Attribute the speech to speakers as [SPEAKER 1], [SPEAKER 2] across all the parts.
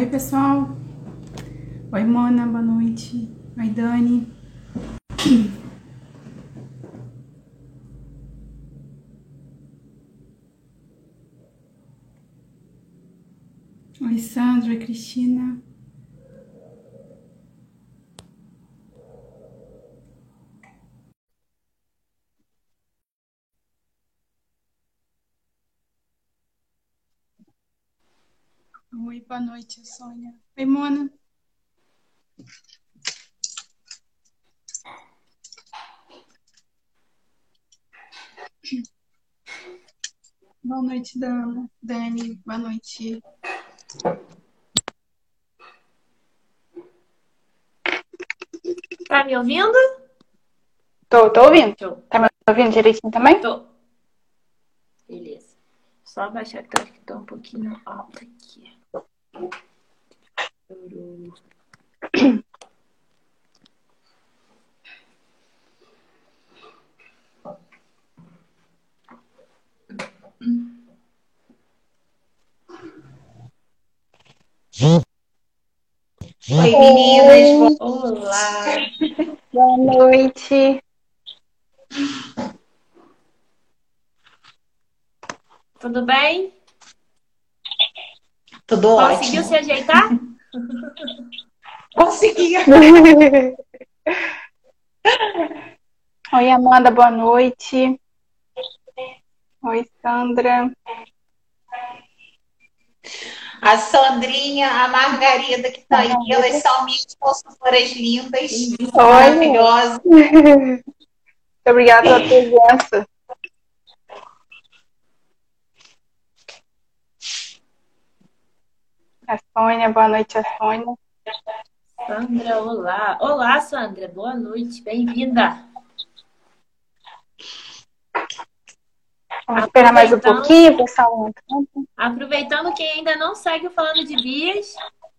[SPEAKER 1] Oi, pessoal. Oi, Mona, boa noite. Oi, Dani. Oi, Sandra, oi, Cristina. Oi, boa noite, Sônia. Oi, Mona. Boa noite, Dana. Dani, boa noite.
[SPEAKER 2] Tá me ouvindo?
[SPEAKER 3] Tô, tô ouvindo.
[SPEAKER 2] Tô.
[SPEAKER 3] Tá me ouvindo direitinho também?
[SPEAKER 2] Tô. Beleza. Só abaixar que eu acho que tô um pouquinho alto aqui.
[SPEAKER 4] Oi, meninas.
[SPEAKER 2] Olá!
[SPEAKER 3] Boa noite.
[SPEAKER 2] Tudo bem?
[SPEAKER 4] Tudo
[SPEAKER 2] Conseguiu
[SPEAKER 4] ótimo.
[SPEAKER 2] se ajeitar?
[SPEAKER 4] Consegui.
[SPEAKER 3] Oi, Amanda, boa noite. Oi, Sandra.
[SPEAKER 4] A Sandrinha, a Margarida que tá aí, elas são minhas consultoras lindas, maravilhosas.
[SPEAKER 3] Muito obrigada pela presença. A Sônia, boa noite, a Sônia.
[SPEAKER 2] Sandra, olá. Olá, Sandra. Boa noite. Bem-vinda.
[SPEAKER 3] Vamos esperar mais um pouquinho, pessoal.
[SPEAKER 2] Aproveitando quem ainda não segue o Falando de Bias,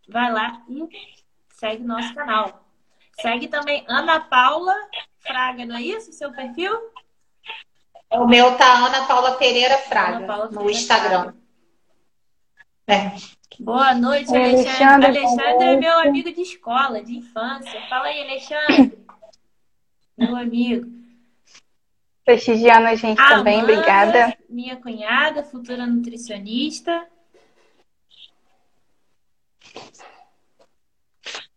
[SPEAKER 2] vai lá e segue o nosso canal. Segue também Ana Paula Fraga, não é isso? Seu perfil?
[SPEAKER 4] O meu tá Ana Paula Pereira Fraga
[SPEAKER 2] Paula
[SPEAKER 4] no
[SPEAKER 2] Pereira
[SPEAKER 4] Instagram. É.
[SPEAKER 2] Boa noite,
[SPEAKER 3] Oi,
[SPEAKER 2] Alexandre.
[SPEAKER 3] Alexandre,
[SPEAKER 2] é meu amigo de escola, de infância. Fala aí, Alexandre. Meu amigo.
[SPEAKER 3] Prestigiando a gente também,
[SPEAKER 2] Amanda,
[SPEAKER 3] obrigada.
[SPEAKER 2] Minha cunhada, futura nutricionista.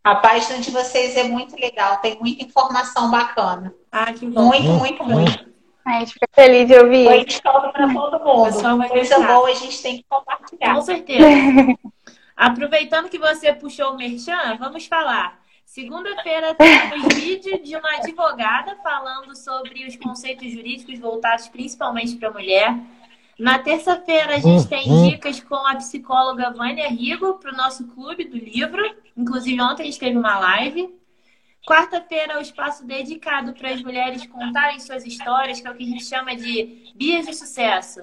[SPEAKER 4] A página de vocês é muito legal, tem muita informação bacana.
[SPEAKER 2] Ah, que bom.
[SPEAKER 4] Muito, muito, muito.
[SPEAKER 3] A gente fica feliz de ouvir
[SPEAKER 4] Foi
[SPEAKER 3] isso.
[SPEAKER 4] escola para todo mundo. Coisa boa a gente tem que compartilhar.
[SPEAKER 2] Com certeza. Aproveitando que você puxou o Merchan, vamos falar. Segunda-feira temos vídeo de uma advogada falando sobre os conceitos jurídicos voltados principalmente para a mulher. Na terça-feira, a gente tem dicas com a psicóloga Vânia Rigo para o nosso clube do livro. Inclusive, ontem a gente teve uma live. Quarta-feira é o espaço dedicado para as mulheres contarem suas histórias, que é o que a gente chama de bias de sucesso.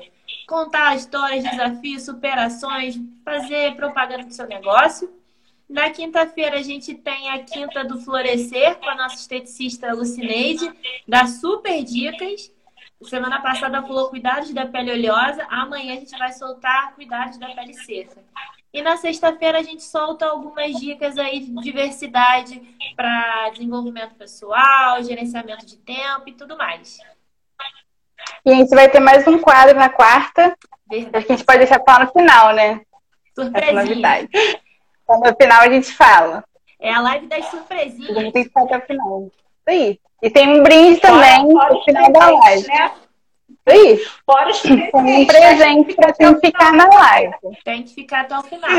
[SPEAKER 2] Contar histórias, desafios, superações, fazer propaganda do seu negócio. Na quinta-feira a gente tem a Quinta do Florescer com a nossa esteticista Lucineide, dá super dicas. Semana passada falou cuidados da pele oleosa, amanhã a gente vai soltar cuidados da pele seca. E na sexta-feira a gente solta algumas dicas aí de diversidade para desenvolvimento pessoal, gerenciamento de tempo e tudo mais.
[SPEAKER 3] E a gente vai ter mais um quadro na quarta. Acho
[SPEAKER 2] Verdade.
[SPEAKER 3] que a gente pode deixar para no final, né? Essa
[SPEAKER 2] Surpresinha.
[SPEAKER 3] novidade. Então, no final a gente fala.
[SPEAKER 2] É a live das
[SPEAKER 3] A
[SPEAKER 2] surpresinhas.
[SPEAKER 3] gente tem que ficar até o final. Isso aí. E tem um brinde também
[SPEAKER 4] Fora-
[SPEAKER 3] no final da live.
[SPEAKER 4] né?
[SPEAKER 3] Isso aí.
[SPEAKER 4] Fora os
[SPEAKER 3] Tem um
[SPEAKER 4] presentes.
[SPEAKER 3] presente para quem ficar na live.
[SPEAKER 2] Tem que ficar até o final.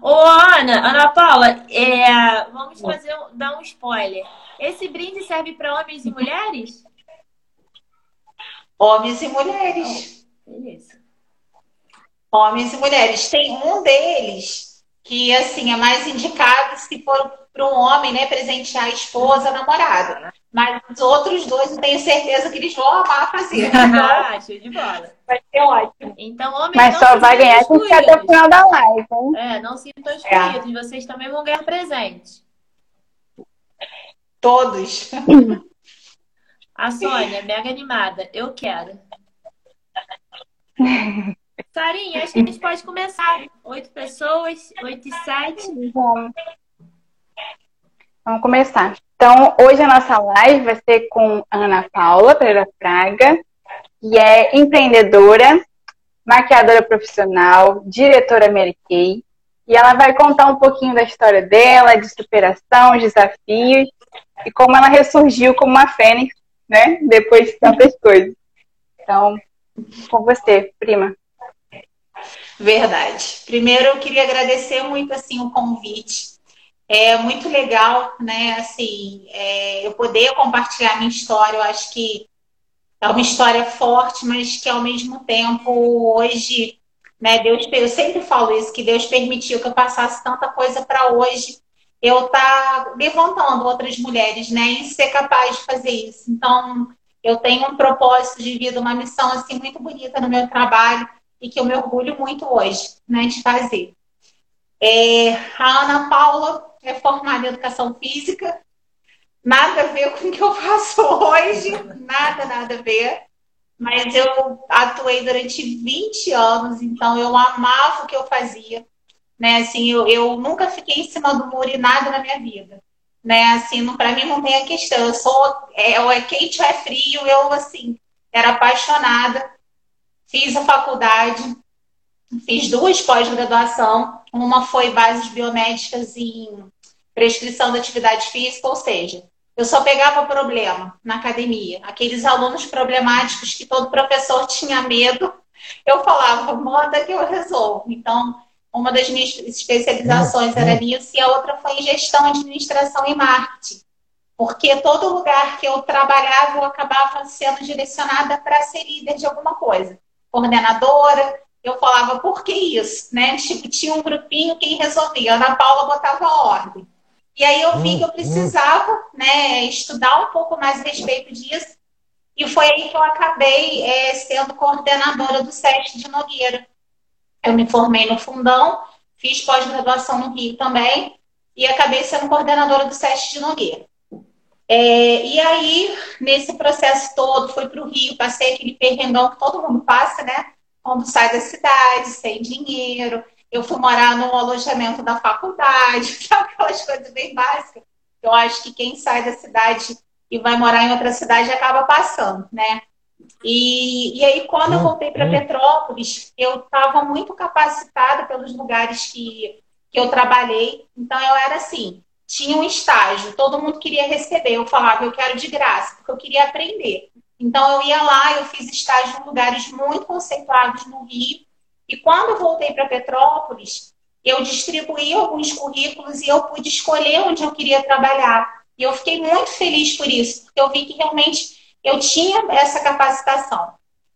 [SPEAKER 2] Ô, Ana, Ana Paula, é, vamos fazer, um- dar um spoiler. Esse brinde serve para homens e mulheres?
[SPEAKER 4] Homens e mulheres.
[SPEAKER 2] Beleza.
[SPEAKER 4] Homens e mulheres. Tem um deles que, assim, é mais indicado se for para um homem, né, presentear a esposa, a namorada. Mas os outros dois, eu tenho certeza que eles vão amar fazer.
[SPEAKER 2] Ah, show de bola.
[SPEAKER 4] vai ser ótimo.
[SPEAKER 2] Então, homens
[SPEAKER 3] Mas
[SPEAKER 2] não
[SPEAKER 3] só vai ganhar quem ficar até o final da live, hein?
[SPEAKER 2] É, não sintam excluídos. Vocês também vão ganhar presente.
[SPEAKER 4] Todos.
[SPEAKER 2] A Sônia, mega animada. Eu quero. Sarinha, acho que a gente pode começar. Oito pessoas, oito e sete.
[SPEAKER 3] Vamos. Vamos começar. Então, hoje a nossa live vai ser com Ana Paula Pereira Fraga, que é empreendedora, maquiadora profissional, diretora Mary Kay, e ela vai contar um pouquinho da história dela, de superação, desafios, e como ela ressurgiu como uma fênix, né? Depois de tantas coisas. Então, com você, prima.
[SPEAKER 4] Verdade. Primeiro, eu queria agradecer muito assim o convite. É muito legal, né? Assim, é, eu poder compartilhar minha história. Eu acho que é uma história forte, mas que ao mesmo tempo hoje, né? Deus, eu sempre falo isso que Deus permitiu que eu passasse tanta coisa para hoje eu tá levantando outras mulheres, né? E ser capaz de fazer isso. Então, eu tenho um propósito de vida, uma missão assim muito bonita no meu trabalho e que eu me orgulho muito hoje, né, de fazer. É, a Ana Paula é formada em educação física, nada a ver com o que eu faço hoje, nada, nada a ver. Mas eu atuei durante 20 anos, então eu amava o que eu fazia. Né? Assim, eu, eu nunca fiquei em cima do muro e nada na minha vida. Né? Assim, para mim não tem a questão. Eu sou, é, ou é quente ou é frio, eu assim, era apaixonada. Fiz a faculdade, fiz duas pós-graduação. Uma foi bases biomédicas em prescrição da atividade física, ou seja, eu só pegava problema na academia. Aqueles alunos problemáticos que todo professor tinha medo, eu falava, manda que eu resolvo. Então, uma das minhas especializações era nisso e a outra foi em gestão, administração e marketing. Porque todo lugar que eu trabalhava, eu acabava sendo direcionada para ser líder de alguma coisa. Coordenadora, eu falava, por que isso? Né? Tipo, tinha um grupinho, quem resolvia? A Ana Paula botava a ordem. E aí eu vi que eu hum, hum. precisava né, estudar um pouco mais a respeito disso. E foi aí que eu acabei é, sendo coordenadora do SESC de Nogueira. Eu me formei no Fundão, fiz pós-graduação no Rio também e acabei sendo coordenadora do SESC de Nogueira. É, e aí, nesse processo todo, fui para o Rio, passei aquele perrengão que todo mundo passa, né? Quando sai da cidade, sem dinheiro, eu fui morar no alojamento da faculdade, aquelas coisas bem básicas. Eu acho que quem sai da cidade e vai morar em outra cidade acaba passando, né? E, e aí, quando eu voltei para Petrópolis, eu estava muito capacitada pelos lugares que, que eu trabalhei. Então, eu era assim: tinha um estágio, todo mundo queria receber. Eu falava, eu quero de graça, porque eu queria aprender. Então, eu ia lá, eu fiz estágio em lugares muito conceituados no Rio e quando eu voltei para Petrópolis, eu distribuí alguns currículos e eu pude escolher onde eu queria trabalhar. E eu fiquei muito feliz por isso, porque eu vi que realmente eu tinha essa capacitação.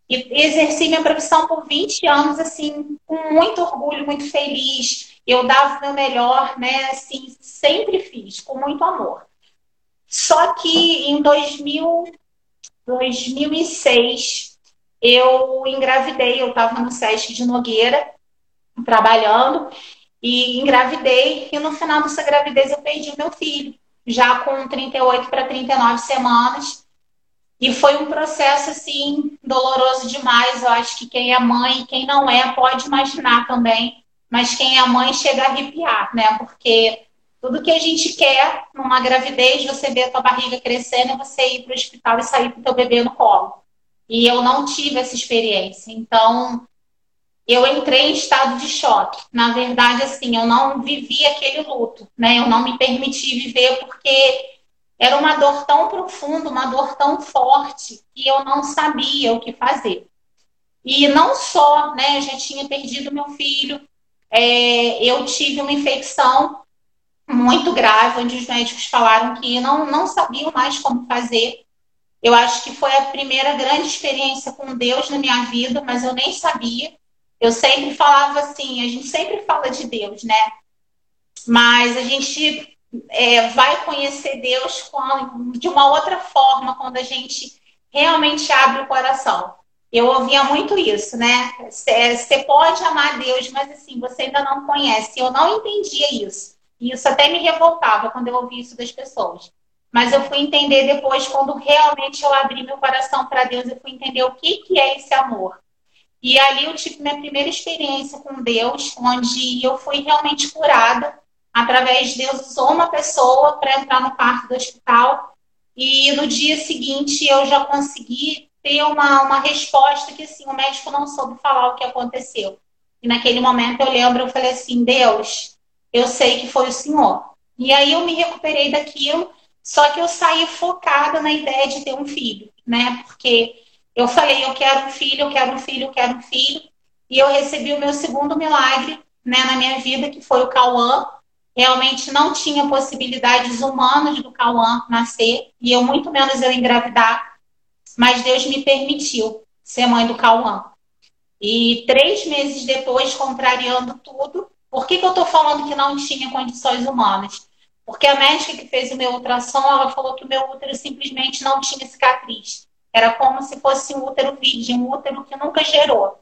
[SPEAKER 4] E exerci minha profissão por 20 anos, assim, com muito orgulho, muito feliz. Eu dava o meu melhor, né? Assim, sempre fiz, com muito amor. Só que em 2000, 2006, eu engravidei, eu estava no SESC de Nogueira, trabalhando, e engravidei, e no final dessa gravidez eu perdi meu filho, já com 38 para 39 semanas. E foi um processo, assim, doloroso demais. Eu acho que quem é mãe e quem não é pode imaginar também, mas quem é mãe chega a arrepiar, né? Porque tudo que a gente quer numa gravidez, você vê a tua barriga crescendo, é você ir para o hospital e sair com o teu bebê no colo. E eu não tive essa experiência. Então, eu entrei em estado de choque. Na verdade, assim, eu não vivi aquele luto, né? Eu não me permiti viver porque era uma dor tão profunda, uma dor tão forte, que eu não sabia o que fazer. E não só, né? Eu já tinha perdido meu filho, é, eu tive uma infecção muito grave, onde os médicos falaram que não, não sabiam mais como fazer. Eu acho que foi a primeira grande experiência com Deus na minha vida, mas eu nem sabia. Eu sempre falava assim, a gente sempre fala de Deus, né? Mas a gente é, vai conhecer Deus de uma outra forma, quando a gente realmente abre o coração. Eu ouvia muito isso, né? Você pode amar Deus, mas assim, você ainda não conhece. Eu não entendia isso. E isso até me revoltava quando eu ouvia isso das pessoas. Mas eu fui entender depois, quando realmente eu abri meu coração para Deus, eu fui entender o que, que é esse amor. E ali eu tive minha primeira experiência com Deus, onde eu fui realmente curada. Através de Deus usou uma pessoa para entrar no quarto do hospital. E no dia seguinte eu já consegui ter uma, uma resposta que assim, o médico não soube falar o que aconteceu. E naquele momento eu lembro, eu falei assim, Deus, eu sei que foi o Senhor. E aí eu me recuperei daquilo, só que eu saí focada na ideia de ter um filho, né? Porque eu falei, eu quero um filho, eu quero um filho, eu quero um filho. E eu recebi o meu segundo milagre né, na minha vida, que foi o Cauã. Realmente não tinha possibilidades humanas do Cauã nascer, e eu muito menos eu engravidar. Mas Deus me permitiu ser mãe do Cauã. E três meses depois, contrariando tudo, por que, que eu estou falando que não tinha condições humanas? Porque a médica que fez o meu ultrassom, ela falou que o meu útero simplesmente não tinha cicatriz. Era como se fosse um útero virgem, um útero que nunca gerou.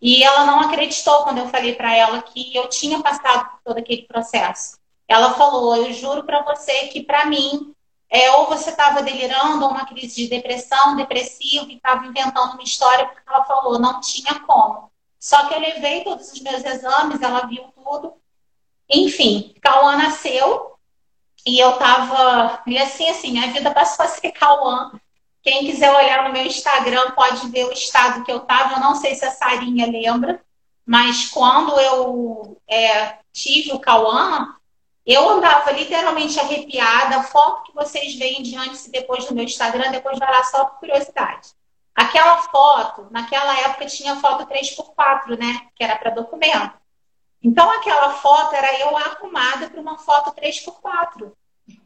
[SPEAKER 4] E ela não acreditou quando eu falei para ela que eu tinha passado por todo aquele processo. Ela falou: Eu juro para você que, para mim, é, ou você estava delirando, ou uma crise de depressão, depressivo, e estava inventando uma história, porque ela falou: Não tinha como. Só que eu levei todos os meus exames, ela viu tudo. Enfim, Cauã nasceu e eu tava. E assim, assim, minha vida passou a ser Cauã. Quem quiser olhar no meu Instagram pode ver o estado que eu tava. Eu não sei se a Sarinha lembra, mas quando eu é, tive o Cauã, eu andava literalmente arrepiada. A foto que vocês veem de antes e depois no meu Instagram, depois vai lá só por curiosidade. Aquela foto, naquela época tinha foto 3x4, né? Que era para documento. Então aquela foto era eu arrumada para uma foto 3x4.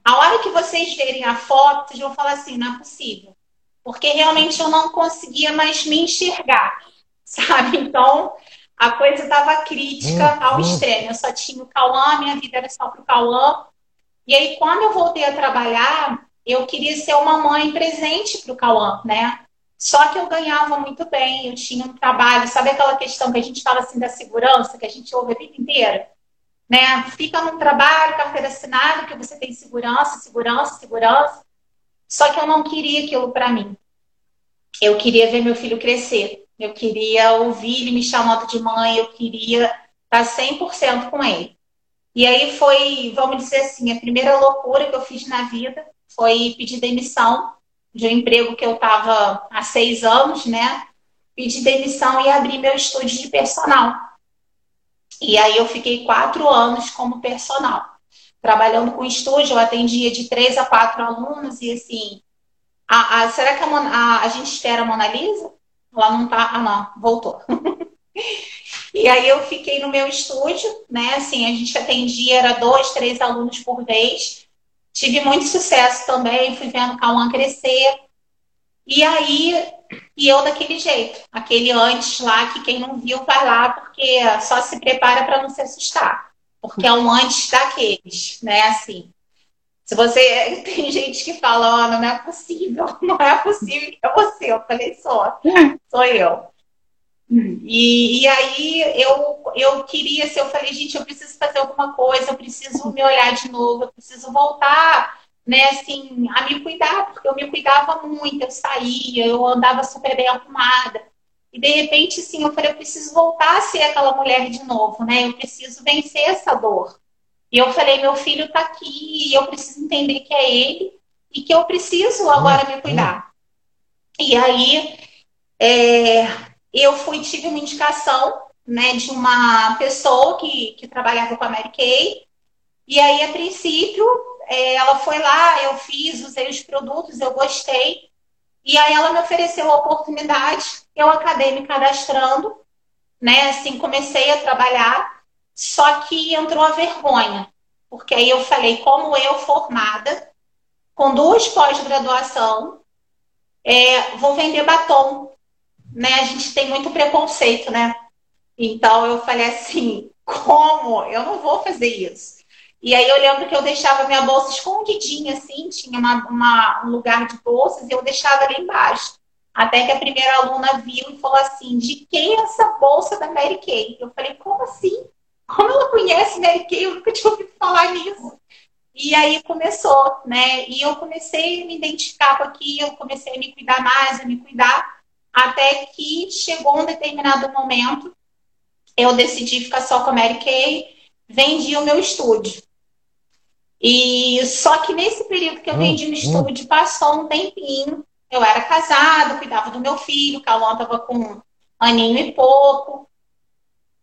[SPEAKER 4] A hora que vocês verem a foto, vocês vão falar assim, não é possível. Porque realmente eu não conseguia mais me enxergar, sabe? Então, a coisa estava crítica ao extremo. Eu só tinha o Cauã, minha vida era só para o Cauã. E aí, quando eu voltei a trabalhar, eu queria ser uma mãe presente para o Cauã, né? Só que eu ganhava muito bem, eu tinha um trabalho, sabe aquela questão que a gente fala assim da segurança, que a gente ouve a vida inteira? Né? Fica num trabalho, carteira assinada, que você tem segurança, segurança, segurança. Só que eu não queria aquilo para mim. Eu queria ver meu filho crescer. Eu queria ouvir ele me chamando de mãe, eu queria estar 100% com ele. E aí foi, vamos dizer assim, a primeira loucura que eu fiz na vida foi pedir demissão de um emprego que eu estava há seis anos, né? Pedi demissão e abri meu estúdio de personal. E aí eu fiquei quatro anos como personal. Trabalhando com estúdio, eu atendia de três a quatro alunos e assim. A, a será que a, a, a gente espera a Mona Lisa? Ela não tá. Ah, não, voltou. e aí eu fiquei no meu estúdio, né? Assim, a gente atendia, era dois, três alunos por vez. Tive muito sucesso também, fui vendo o Cauã crescer. E aí, e eu daquele jeito, aquele antes lá que quem não viu vai lá, porque só se prepara para não se assustar. Porque é um antes daqueles, né? Assim. Se você. Tem gente que fala, Ana, não é possível, não é possível que é você. Eu falei, sou, sou eu. E, e aí eu, eu queria, se eu falei, gente, eu preciso fazer alguma coisa, eu preciso me olhar de novo, eu preciso voltar, né, assim, a me cuidar, porque eu me cuidava muito, eu saía, eu andava super bem arrumada. E de repente, sim, eu falei, eu preciso voltar a ser aquela mulher de novo, né? Eu preciso vencer essa dor. E eu falei, meu filho tá aqui, eu preciso entender que é ele e que eu preciso agora me cuidar. E aí, é, eu fui tive uma indicação né, de uma pessoa que, que trabalhava com a Mary Kay. E aí, a princípio, é, ela foi lá, eu fiz, usei os produtos, eu gostei. E aí ela me ofereceu a oportunidade, eu acabei me cadastrando, né? Assim, comecei a trabalhar, só que entrou a vergonha. Porque aí eu falei, como eu formada, com duas pós-graduação, é, vou vender batom né, a gente tem muito preconceito, né? Então eu falei assim, como? Eu não vou fazer isso. E aí eu lembro que eu deixava minha bolsa escondidinha, assim, tinha uma, uma, um lugar de bolsas e eu deixava ali embaixo. Até que a primeira aluna viu e falou assim, de quem é essa bolsa da Mary Kay? Eu falei, como assim? Como ela conhece Mary Kay? Eu nunca tinha ouvido falar nisso. E aí começou, né? E eu comecei a me identificar com aquilo, comecei a me cuidar mais, a me cuidar. Até que chegou um determinado momento, eu decidi ficar só com a Mary Kay, vendi o meu estúdio. E só que nesse período que eu vendi no estúdio, passou um tempinho. Eu era casada, cuidava do meu filho, o Calão estava com um aninho e pouco.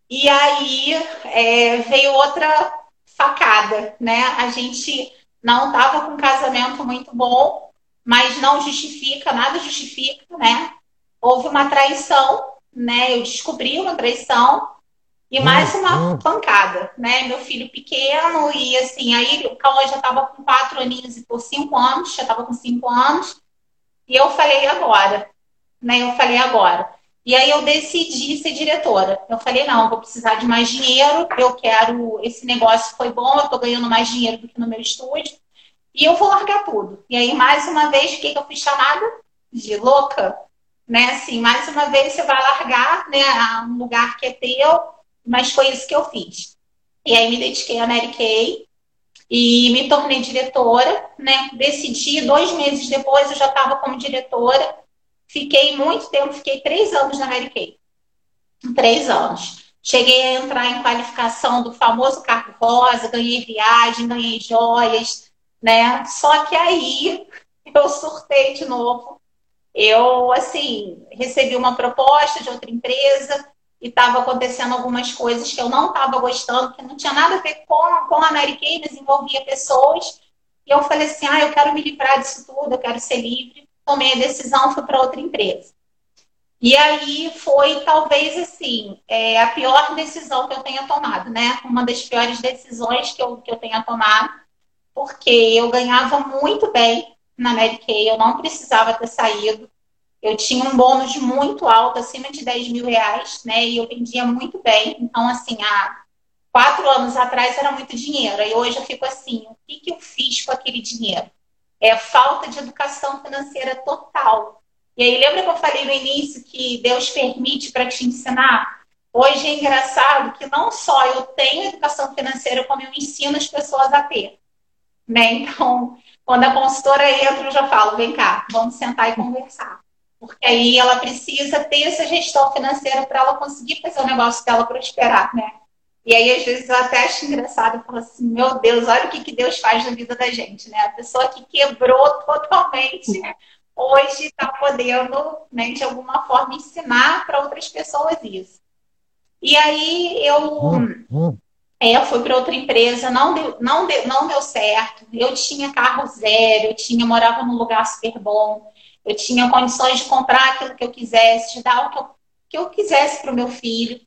[SPEAKER 4] E aí é, veio outra facada, né? A gente não estava com um casamento muito bom, mas não justifica, nada justifica, né? Houve uma traição, né? Eu descobri uma traição e mais uma uhum. pancada, né? Meu filho pequeno, e assim, aí o Cauã já estava com quatro aninhos e por cinco anos, já estava com cinco anos, e eu falei agora, né? Eu falei agora. E aí eu decidi ser diretora. Eu falei, não, eu vou precisar de mais dinheiro, eu quero, esse negócio foi bom, eu tô ganhando mais dinheiro do que no meu estúdio, e eu vou largar tudo. E aí, mais uma vez, o que, que eu fui chamada? De louca, né? Assim, mais uma vez você vai largar, né, um lugar que é teu, mas foi isso que eu fiz. E aí me dediquei à Mary Kay e me tornei diretora, né? Decidi, dois meses depois eu já estava como diretora. Fiquei muito tempo, fiquei três anos na Mary Kay. Três anos. Cheguei a entrar em qualificação do famoso carro rosa, ganhei viagem, ganhei joias, né? Só que aí eu surtei de novo. Eu, assim, recebi uma proposta de outra empresa, e estava acontecendo algumas coisas que eu não estava gostando, que não tinha nada a ver com, com a Mary Kay, desenvolvia pessoas. E eu falei assim: ah, eu quero me livrar disso tudo, eu quero ser livre. Tomei a decisão, fui para outra empresa. E aí foi talvez assim, é, a pior decisão que eu tenha tomado, né? Uma das piores decisões que eu, que eu tenha tomado, porque eu ganhava muito bem na Kay, eu não precisava ter saído. Eu tinha um bônus muito alto, acima de 10 mil reais, né? E eu vendia muito bem. Então, assim, há quatro anos atrás era muito dinheiro. E hoje eu fico assim, o que, que eu fiz com aquele dinheiro? É falta de educação financeira total. E aí, lembra que eu falei no início que Deus permite para te ensinar? Hoje é engraçado que não só eu tenho educação financeira, como eu ensino as pessoas a ter. Né? Então, quando a consultora entra, eu já falo: vem cá, vamos sentar e conversar. Porque aí ela precisa ter essa gestão financeira para ela conseguir fazer o negócio dela prosperar, né? E aí, às vezes, eu até acho engraçado, eu falo assim, meu Deus, olha o que, que Deus faz na vida da gente, né? A pessoa que quebrou totalmente, hoje está podendo, né, de alguma forma, ensinar para outras pessoas isso. E aí, eu é, fui para outra empresa, não deu, não, deu, não deu certo. Eu tinha carro zero, eu tinha, morava num lugar super bom eu tinha condições de comprar aquilo que eu quisesse, de dar o que eu, que eu quisesse para o meu filho.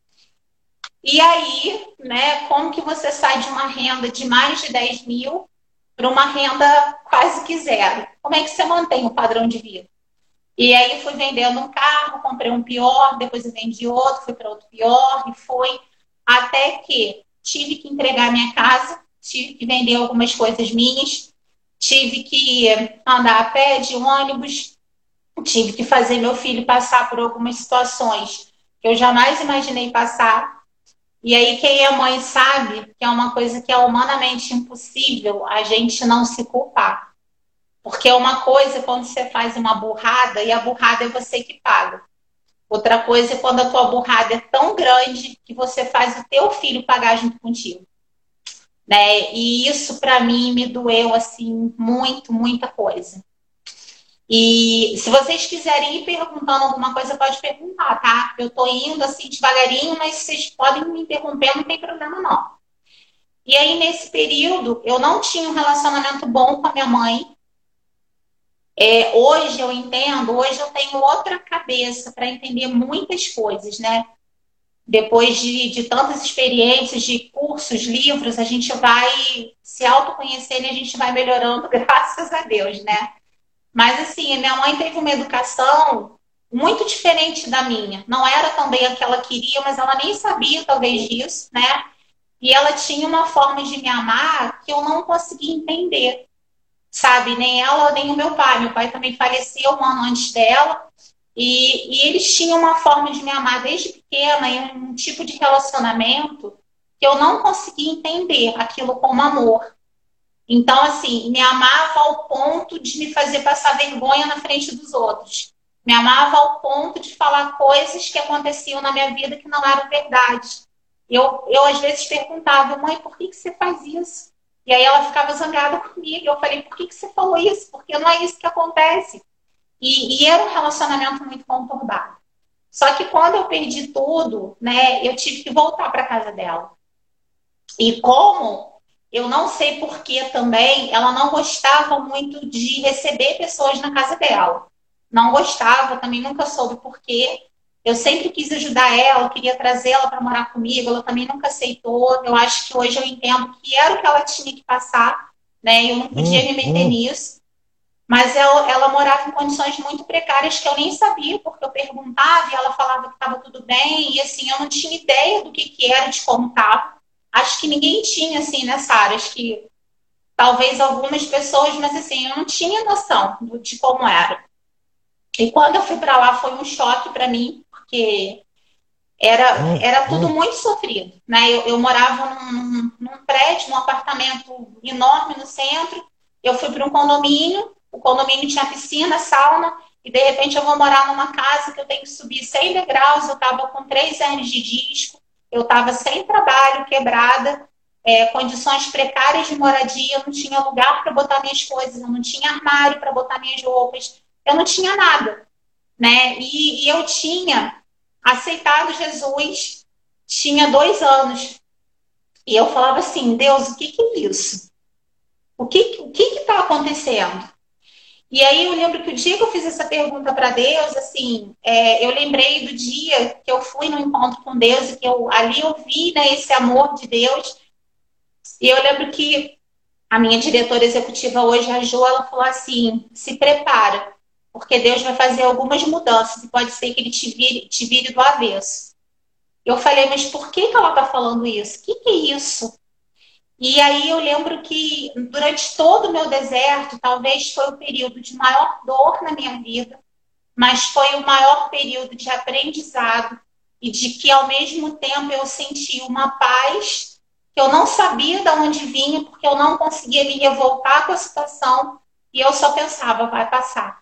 [SPEAKER 4] E aí, né, como que você sai de uma renda de mais de 10 mil para uma renda quase que zero? Como é que você mantém o padrão de vida? E aí fui vendendo um carro, comprei um pior, depois eu vendi outro, fui para outro pior, e foi até que tive que entregar minha casa, tive que vender algumas coisas minhas, tive que andar a pé de ônibus, tive que fazer meu filho passar por algumas situações que eu jamais imaginei passar. E aí, quem é mãe sabe que é uma coisa que é humanamente impossível a gente não se culpar. Porque é uma coisa quando você faz uma burrada e a burrada é você que paga. Outra coisa é quando a tua burrada é tão grande que você faz o teu filho pagar junto contigo. Né? E isso para mim me doeu assim muito, muita coisa. E se vocês quiserem ir perguntando alguma coisa, pode perguntar, tá? Eu tô indo assim devagarinho, mas vocês podem me interromper, não tem problema não. E aí, nesse período, eu não tinha um relacionamento bom com a minha mãe. É, hoje eu entendo, hoje eu tenho outra cabeça para entender muitas coisas, né? Depois de, de tantas experiências, de cursos, livros, a gente vai se autoconhecendo e a gente vai melhorando, graças a Deus, né? Mas assim, minha mãe teve uma educação muito diferente da minha. Não era também a que ela queria, mas ela nem sabia talvez disso, né? E ela tinha uma forma de me amar que eu não conseguia entender. Sabe, nem ela, nem o meu pai. Meu pai também faleceu um ano antes dela. E, e eles tinham uma forma de me amar desde pequena e um tipo de relacionamento que eu não conseguia entender aquilo como amor. Então, assim, me amava ao ponto de me fazer passar vergonha na frente dos outros. Me amava ao ponto de falar coisas que aconteciam na minha vida que não eram verdade. Eu, eu às vezes perguntava, mãe, por que, que você faz isso? E aí ela ficava zangada comigo. Eu falei, por que, que você falou isso? Porque não é isso que acontece. E, e era um relacionamento muito conturbado. Só que quando eu perdi tudo, né, eu tive que voltar para casa dela. E como eu não sei porquê também, ela não gostava muito de receber pessoas na casa dela. Não gostava, também nunca soube porquê. Eu sempre quis ajudar ela, queria trazê-la para morar comigo, ela também nunca aceitou. Eu acho que hoje eu entendo que era o que ela tinha que passar, né? Eu não podia me meter nisso. Mas ela, ela morava em condições muito precárias que eu nem sabia, porque eu perguntava e ela falava que estava tudo bem, e assim, eu não tinha ideia do que, que era, de como estava. Acho que ninguém tinha, assim, nessa área. Acho que talvez algumas pessoas, mas assim, eu não tinha noção de como era. E quando eu fui para lá foi um choque para mim, porque era, era tudo muito sofrido. Né? Eu, eu morava num, num, prédio, num apartamento enorme no centro. Eu fui para um condomínio, o condomínio tinha piscina, sauna, e de repente eu vou morar numa casa que eu tenho que subir 100 degraus. Eu estava com três anos de disco, eu estava sem trabalho, quebrada, é, condições precárias de moradia, eu não tinha lugar para botar minhas coisas, eu não tinha armário para botar minhas roupas, eu não tinha nada, né? E, e eu tinha aceitado Jesus, tinha dois anos, e eu falava assim, Deus, o que, que é isso? O que o que está acontecendo? E aí eu lembro que o dia que eu fiz essa pergunta para Deus, assim, é, eu lembrei do dia que eu fui no encontro com Deus e que eu ali eu vi né, esse amor de Deus. E eu lembro que a minha diretora executiva hoje, a Jo, ela falou assim: se prepara, porque Deus vai fazer algumas mudanças e pode ser que ele te vire, te vire do avesso. Eu falei, mas por que, que ela está falando isso? O que, que é isso? E aí eu lembro que durante todo o meu deserto, talvez foi o período de maior dor na minha vida, mas foi o maior período de aprendizado e de que ao mesmo tempo eu senti uma paz que eu não sabia de onde vinha, porque eu não conseguia me revoltar com a situação e eu só pensava, vai passar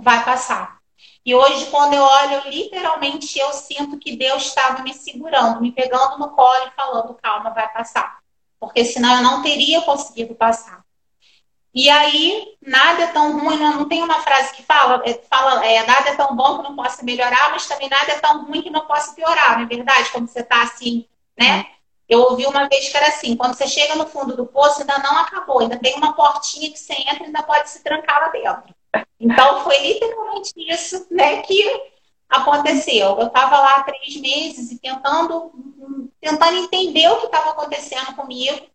[SPEAKER 4] vai passar. E hoje, quando eu olho, literalmente eu sinto que Deus estava me segurando, me pegando no colo e falando: calma, vai passar. Porque senão eu não teria conseguido passar. E aí, nada é tão ruim, não, não tem uma frase que fala, é, fala é, nada é tão bom que não possa melhorar, mas também nada é tão ruim que não possa piorar, não é verdade? Quando você está assim, né? Eu ouvi uma vez que era assim, quando você chega no fundo do poço, ainda não acabou, ainda tem uma portinha que você entra e ainda pode se trancar lá dentro. Então foi literalmente isso né, que aconteceu. Eu estava lá três meses e tentando, tentando entender o que estava acontecendo comigo.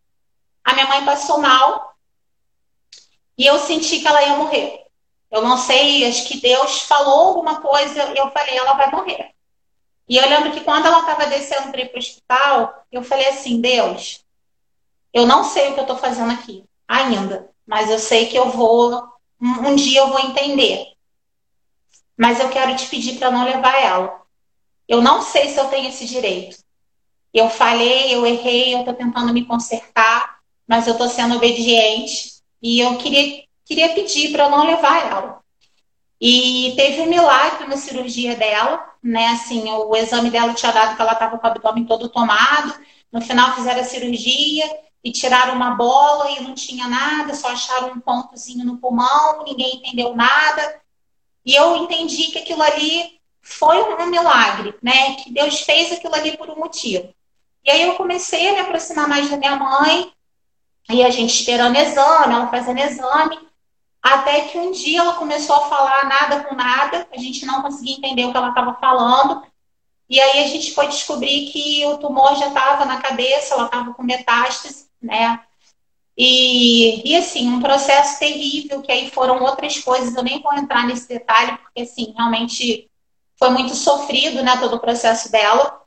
[SPEAKER 4] A minha mãe passou mal e eu senti que ela ia morrer. Eu não sei, acho que Deus falou alguma coisa e eu falei, ela vai morrer. E eu lembro que quando ela estava descendo para o hospital, eu falei assim, Deus, eu não sei o que eu estou fazendo aqui ainda, mas eu sei que eu vou um dia eu vou entender. Mas eu quero te pedir para não levar ela. Eu não sei se eu tenho esse direito. Eu falei, eu errei, eu estou tentando me consertar, mas eu estou sendo obediente e eu queria, queria pedir para não levar ela. E teve um milagre na cirurgia dela, né? Assim, o exame dela tinha dado que ela estava com o abdômen todo tomado. No final fizeram a cirurgia e tiraram uma bola e não tinha nada, só acharam um pontozinho no pulmão, ninguém entendeu nada. E eu entendi que aquilo ali foi um milagre, né? Que Deus fez aquilo ali por um motivo. E aí eu comecei a me aproximar mais da minha mãe, e a gente esperando exame, ela fazendo exame, até que um dia ela começou a falar nada com nada, a gente não conseguia entender o que ela estava falando. E aí a gente foi descobrir que o tumor já estava na cabeça, ela estava com metástase né? E, e assim, um processo terrível, que aí foram outras coisas, eu nem vou entrar nesse detalhe, porque assim, realmente foi muito sofrido, né, todo o processo dela.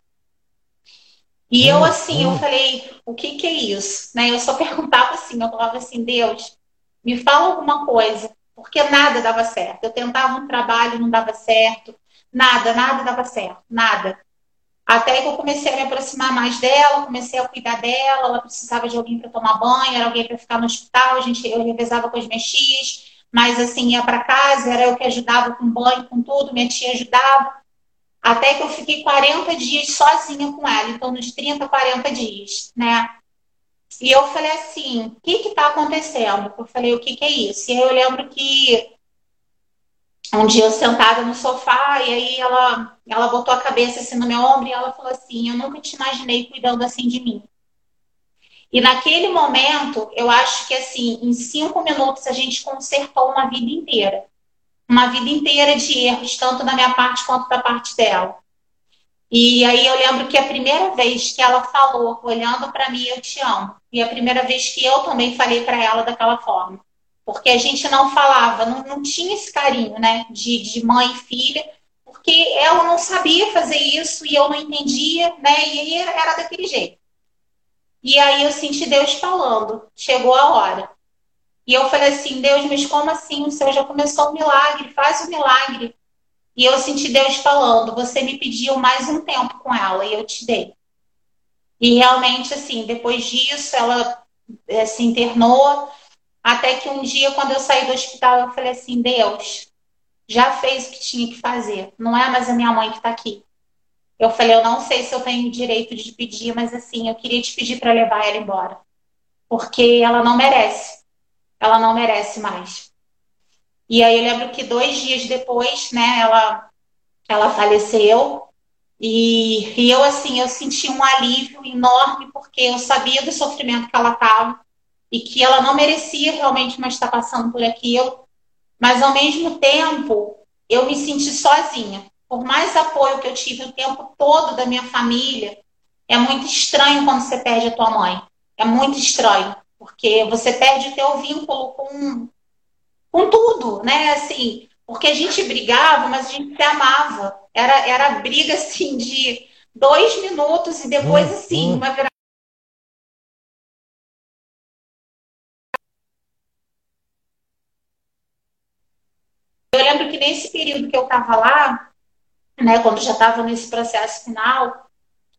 [SPEAKER 4] E eu, assim, eu falei, o que que é isso? Né? Eu só perguntava assim, eu falava assim, Deus, me fala alguma coisa, porque nada dava certo. Eu tentava um trabalho, não dava certo, nada, nada dava certo, nada. Até que eu comecei a me aproximar mais dela, comecei a cuidar dela, ela precisava de alguém para tomar banho, era alguém para ficar no hospital, a gente, eu revezava com as mexias, mas assim, ia para casa, era eu que ajudava com banho, com tudo, minha tia ajudava. Até que eu fiquei 40 dias sozinha com ela, então nos 30, 40 dias, né? E eu falei assim, o que que tá acontecendo? Eu falei, o que que é isso? E aí eu lembro que um dia eu sentada no sofá e aí ela, ela botou a cabeça assim no meu ombro e ela falou assim, eu nunca te imaginei cuidando assim de mim. E naquele momento, eu acho que assim, em cinco minutos a gente consertou uma vida inteira. Uma vida inteira de erros, tanto da minha parte quanto da parte dela. E aí eu lembro que a primeira vez que ela falou, olhando para mim, eu te amo. E a primeira vez que eu também falei para ela daquela forma. Porque a gente não falava, não, não tinha esse carinho, né? De, de mãe e filha, porque ela não sabia fazer isso e eu não entendia, né? E aí era daquele jeito. E aí eu senti Deus falando, chegou a hora. E eu falei assim, Deus, mas como assim? O Senhor já começou o milagre, faz o milagre. E eu senti Deus falando, você me pediu mais um tempo com ela e eu te dei. E realmente, assim, depois disso, ela é, se internou, até que um dia, quando eu saí do hospital, eu falei assim, Deus, já fez o que tinha que fazer. Não é mais a minha mãe que está aqui. Eu falei, eu não sei se eu tenho o direito de pedir, mas assim, eu queria te pedir para levar ela embora. Porque ela não merece. Ela não merece mais. E aí eu lembro que dois dias depois, né, ela, ela faleceu. E, e eu, assim, eu senti um alívio enorme, porque eu sabia do sofrimento que ela estava e que ela não merecia realmente mais estar passando por aquilo. Mas, ao mesmo tempo, eu me senti sozinha por mais apoio que eu tive o tempo todo da minha família, é muito estranho quando você perde a tua mãe. É muito estranho, porque você perde o teu vínculo com, com tudo, né? Assim, porque a gente brigava, mas a gente se amava. Era, era briga, assim, de dois minutos e depois, assim, uma virada. Eu lembro que nesse período que eu estava lá, né, quando já estava nesse processo final,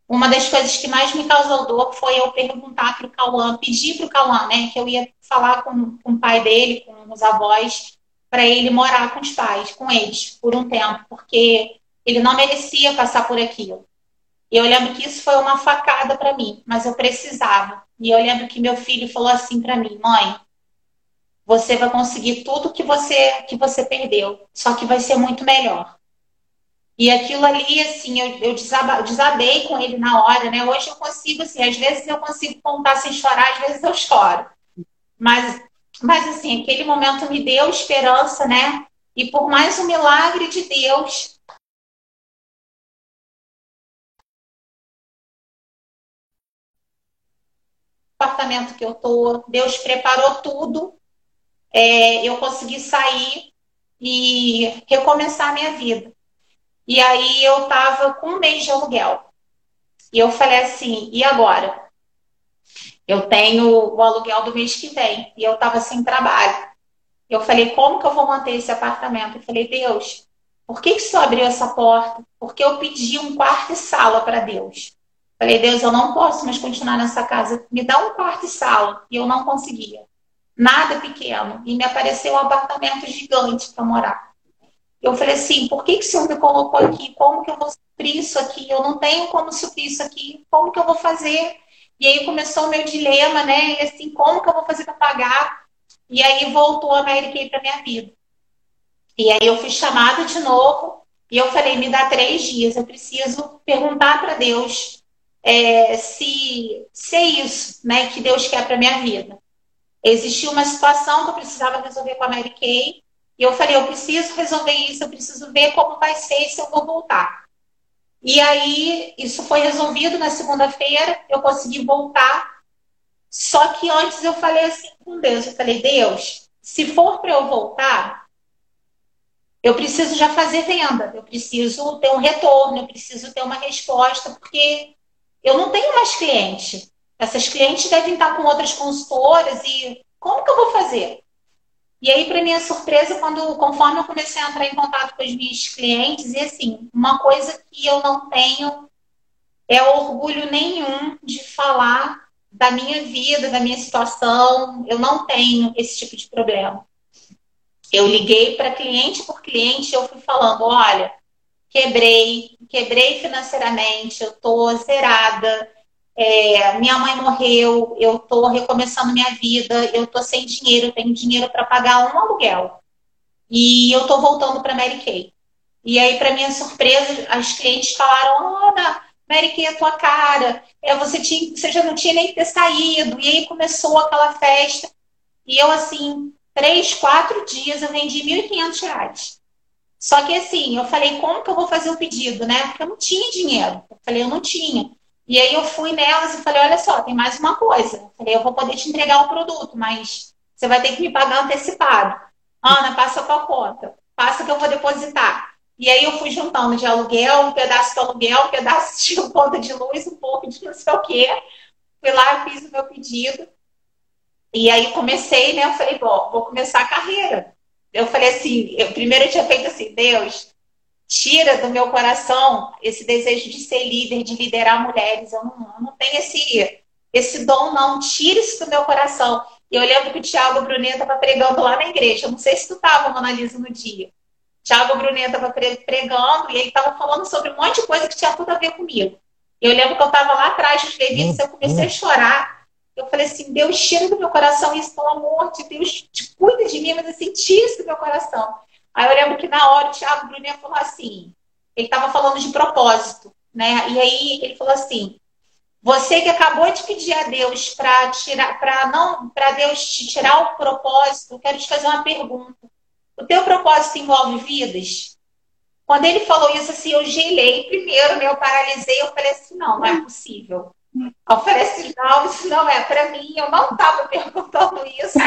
[SPEAKER 4] uma das coisas que mais me causou dor foi eu perguntar para o Cauã, pedir para o Cauã, né, que eu ia falar com, com o pai dele, com os avós, para ele morar com os pais, com eles, por um tempo, porque ele não merecia passar por aquilo. E eu lembro que isso foi uma facada para mim, mas eu precisava. E eu lembro que meu filho falou assim para mim, mãe, você vai conseguir tudo que você que você perdeu, só que vai ser muito melhor. E aquilo ali, assim, eu, eu desabei com ele na hora, né? Hoje eu consigo, assim, às vezes eu consigo contar sem chorar, às vezes eu choro. Mas, mas assim, aquele momento me deu esperança, né? E por mais um milagre de Deus, apartamento que eu tô, Deus preparou tudo, é, eu consegui sair e recomeçar a minha vida. E aí eu tava com um mês de aluguel. E eu falei assim, e agora? Eu tenho o aluguel do mês que vem e eu tava sem trabalho. Eu falei, como que eu vou manter esse apartamento? Eu falei, Deus, por que, que o Senhor abriu essa porta? Porque eu pedi um quarto e sala para Deus. Falei, Deus, eu não posso mais continuar nessa casa. Me dá um quarto e sala. E eu não conseguia. Nada pequeno. E me apareceu um apartamento gigante para morar. Eu falei assim, por que, que o senhor me colocou aqui? Como que eu vou suprir isso aqui? Eu não tenho como suprir isso aqui. Como que eu vou fazer? E aí começou o meu dilema, né? E assim, como que eu vou fazer para pagar? E aí voltou a Kay para minha vida. E aí eu fui chamada de novo e eu falei, me dá três dias, eu preciso perguntar para Deus é, se, se é isso né, que Deus quer para minha vida. Existia uma situação que eu precisava resolver com a Mary Kay e eu falei, eu preciso resolver isso, eu preciso ver como vai ser se eu vou voltar. E aí, isso foi resolvido na segunda-feira, eu consegui voltar. Só que antes eu falei assim com Deus, eu falei, Deus, se for para eu voltar, eu preciso já fazer venda, eu preciso ter um retorno, eu preciso ter uma resposta, porque eu não tenho mais cliente. Essas clientes devem estar com outras consultoras e como que eu vou fazer? E aí, para minha surpresa, quando conforme eu comecei a entrar em contato com os meus clientes, e assim, uma coisa que eu não tenho é orgulho nenhum de falar da minha vida, da minha situação. Eu não tenho esse tipo de problema. Eu liguei para cliente por cliente, eu fui falando, olha, quebrei, quebrei financeiramente, eu tô zerada, é, minha mãe morreu, eu tô recomeçando minha vida, eu tô sem dinheiro, eu tenho dinheiro para pagar um aluguel. E eu tô voltando para Mary Kay. E aí, para minha surpresa, as clientes falaram: Ana, Mary Kay é tua cara. É, você, tinha, você já não tinha nem que ter saído. E aí começou aquela festa. E eu, assim, três, quatro dias, eu vendi R$ 1.500. Só que assim, eu falei, como que eu vou fazer o pedido, né? Porque eu não tinha dinheiro. Eu falei, eu não tinha. E aí eu fui nelas e falei, olha só, tem mais uma coisa. Eu falei, eu vou poder te entregar o produto, mas você vai ter que me pagar antecipado. Ana, passa a tua conta. Passa que eu vou depositar. E aí eu fui juntando de aluguel, um pedaço do aluguel, um pedaço de conta de luz, um pouco de não sei o quê. Fui lá, fiz o meu pedido. E aí comecei, né? Eu falei, bom, vou começar a carreira. Eu falei assim, eu, primeiro eu tinha feito assim, Deus, tira do meu coração esse desejo de ser líder, de liderar mulheres. Eu não, eu não tenho esse, esse dom, não. Tira isso do meu coração. E eu lembro que o Thiago Brunet estava pregando lá na igreja. Eu não sei se tu estava, Mona Lisa, no dia. Thiago Brunet estava pregando e ele estava falando sobre um monte de coisa que tinha tudo a ver comigo. Eu lembro que eu estava lá atrás dos levitas, eu comecei a chorar. Eu falei assim, Deus, tira do meu coração isso, pelo amor de Deus, cuida de mim, mas assim, tira isso do meu coração. Aí eu lembro que na hora o Thiago Brunet falou assim, ele estava falando de propósito, né? E aí ele falou assim, você que acabou de pedir a Deus para tirar, para não, para Deus te tirar o propósito, eu quero te fazer uma pergunta. O teu propósito envolve vidas? Quando ele falou isso assim, eu gelei primeiro, né? Eu paralisei, eu falei assim, não, não é possível. Eu falei assim, não, isso não é para mim, eu não estava perguntando isso.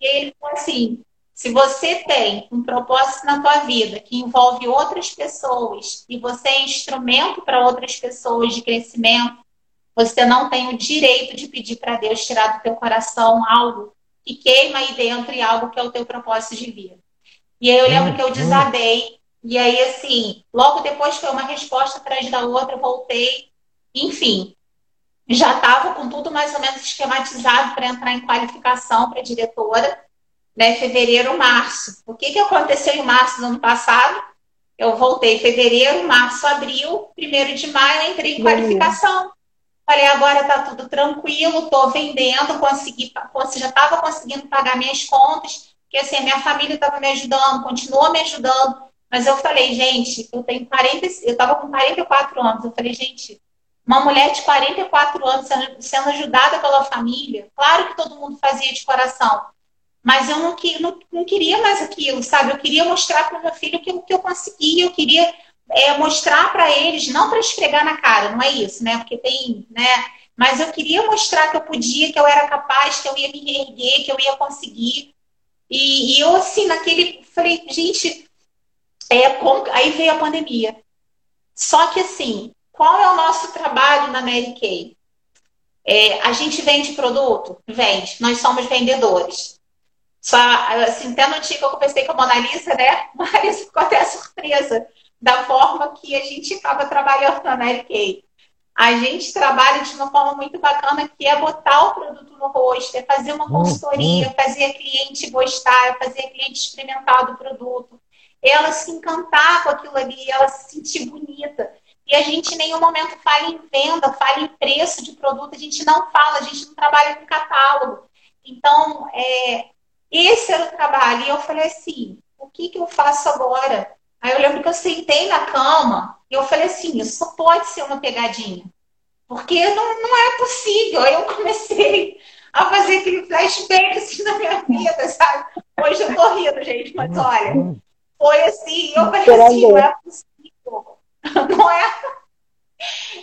[SPEAKER 4] E ele falou assim, se você tem um propósito na tua vida que envolve outras pessoas e você é instrumento para outras pessoas de crescimento, você não tem o direito de pedir para Deus tirar do teu coração algo que queima aí dentro e algo que é o teu propósito de vida. E aí eu lembro que eu desabei. E aí, assim, logo depois foi uma resposta atrás da outra, voltei. Enfim, já estava com tudo mais ou menos esquematizado para entrar em qualificação para diretora, né? Fevereiro, março. O que, que aconteceu em março do ano passado? Eu voltei fevereiro, março, abril, primeiro de maio, entrei em qualificação. Falei, agora tá tudo tranquilo, tô vendendo, consegui, já estava conseguindo pagar minhas contas, porque assim, a minha família estava me ajudando, continuou me ajudando. Mas eu falei, gente, eu tenho 40, eu estava com 44 anos. Eu falei, gente, uma mulher de 44 anos sendo, sendo ajudada pela família, claro que todo mundo fazia de coração. Mas eu não, não, não queria mais aquilo, sabe? Eu queria mostrar para o meu filho o que eu conseguia, eu queria é, mostrar para eles, não para esfregar na cara, não é isso, né? Porque tem, né? Mas eu queria mostrar que eu podia, que eu era capaz, que eu ia me erguer, que eu ia conseguir. E, e eu, assim, naquele. Falei, gente, é, como... aí veio a pandemia. Só que, assim, qual é o nosso trabalho na Mary Kay? É, a gente vende produto? Vende. Nós somos vendedores. Só, assim, até no dia que eu conversei com a Mona Lisa, né? A Mona Lisa ficou até surpresa da forma que a gente estava trabalhando na Mary Kay a gente trabalha de uma forma muito bacana que é botar o produto no rosto, é fazer uma consultoria, fazer a cliente gostar, fazer a cliente experimentar do produto, ela se encantar com aquilo ali, ela se sentir bonita. E a gente em nenhum momento fala em venda, fala em preço de produto, a gente não fala, a gente não trabalha com catálogo. Então, é, esse era o trabalho. E eu falei assim, o que, que eu faço agora? Aí eu lembro que eu sentei na cama e eu falei assim, isso só pode ser uma pegadinha. Porque não, não é possível. Aí eu comecei a fazer aquele flashback assim na minha vida, sabe? Hoje eu tô rindo, gente, mas olha, foi assim, eu falei assim, não é possível. Não é?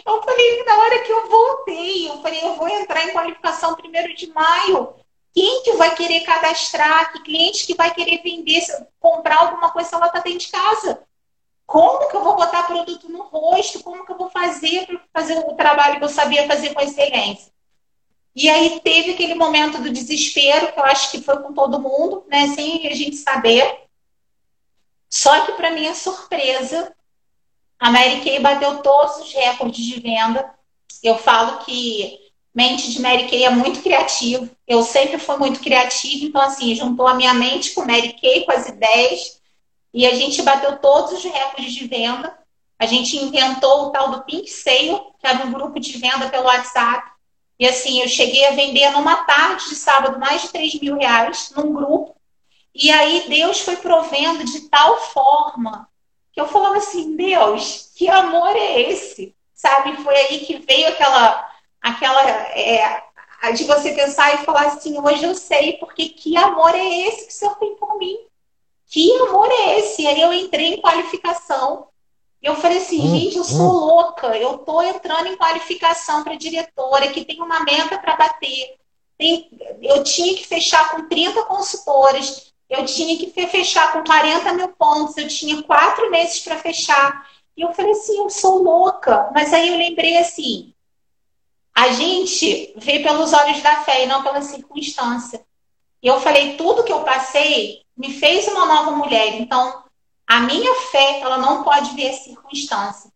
[SPEAKER 4] Eu falei, na hora que eu voltei, eu falei, eu vou entrar em qualificação primeiro de maio. Quem que vai querer cadastrar? Que cliente que vai querer vender, comprar alguma coisa se ela está dentro de casa? Como que eu vou botar produto no rosto? Como que eu vou fazer para fazer o trabalho que eu sabia fazer com excelência? E aí teve aquele momento do desespero, que eu acho que foi com todo mundo, né? Sem a gente saber. Só que, para minha surpresa, a Mary Kay bateu todos os recordes de venda. Eu falo que mente de Mary Kay é muito criativo. Eu sempre fui muito criativa, então assim, juntou a minha mente com Mary Kay, com as ideias, e a gente bateu todos os recordes de venda. A gente inventou o tal do Pink Sale, que era um grupo de venda pelo WhatsApp. E assim, eu cheguei a vender numa tarde de sábado mais de 3 mil reais num grupo. E aí Deus foi provendo de tal forma que eu falava assim, Deus, que amor é esse? Sabe? Foi aí que veio aquela, aquela é, de você pensar e falar assim, hoje eu sei porque que amor é esse que o Senhor tem por mim? Que amor é esse? E aí eu entrei em qualificação. Eu falei assim, hum, gente, eu sou hum. louca. Eu tô entrando em qualificação para diretora, que tem uma meta para bater. Tem, eu tinha que fechar com 30 consultores, eu tinha que fechar com 40 mil pontos, eu tinha quatro meses para fechar. E eu falei assim, eu sou louca. Mas aí eu lembrei assim, a gente vê pelos olhos da fé e não pela circunstância. E eu falei, tudo que eu passei me fez uma nova mulher. Então, a minha fé, ela não pode ver circunstância.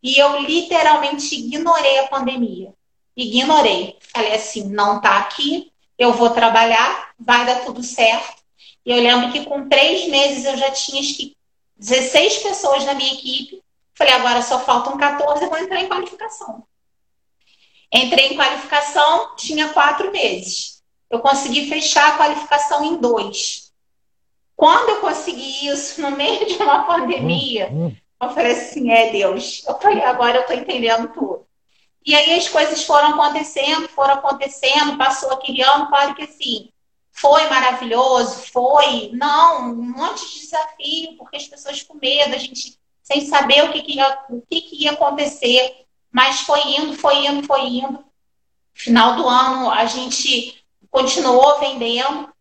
[SPEAKER 4] E eu literalmente ignorei a pandemia. Ignorei. Falei assim, não tá aqui, eu vou trabalhar, vai dar tudo certo. E eu lembro que com três meses eu já tinha acho que 16 pessoas na minha equipe. Falei, agora só faltam 14, eu vou entrar em qualificação. Entrei em qualificação, tinha quatro meses. Eu consegui fechar a qualificação em dois. Quando eu consegui isso, no meio de uma pandemia, hum, hum. eu falei assim: é Deus. Eu falei, agora eu estou entendendo tudo. E aí as coisas foram acontecendo, foram acontecendo, passou aquele ano, claro que assim, foi maravilhoso, foi, não, um monte de desafio, porque as pessoas com medo, a gente sem saber o que, que, ia, o que, que ia acontecer, mas foi indo, foi indo, foi indo. Final do ano a gente continuou vendendo,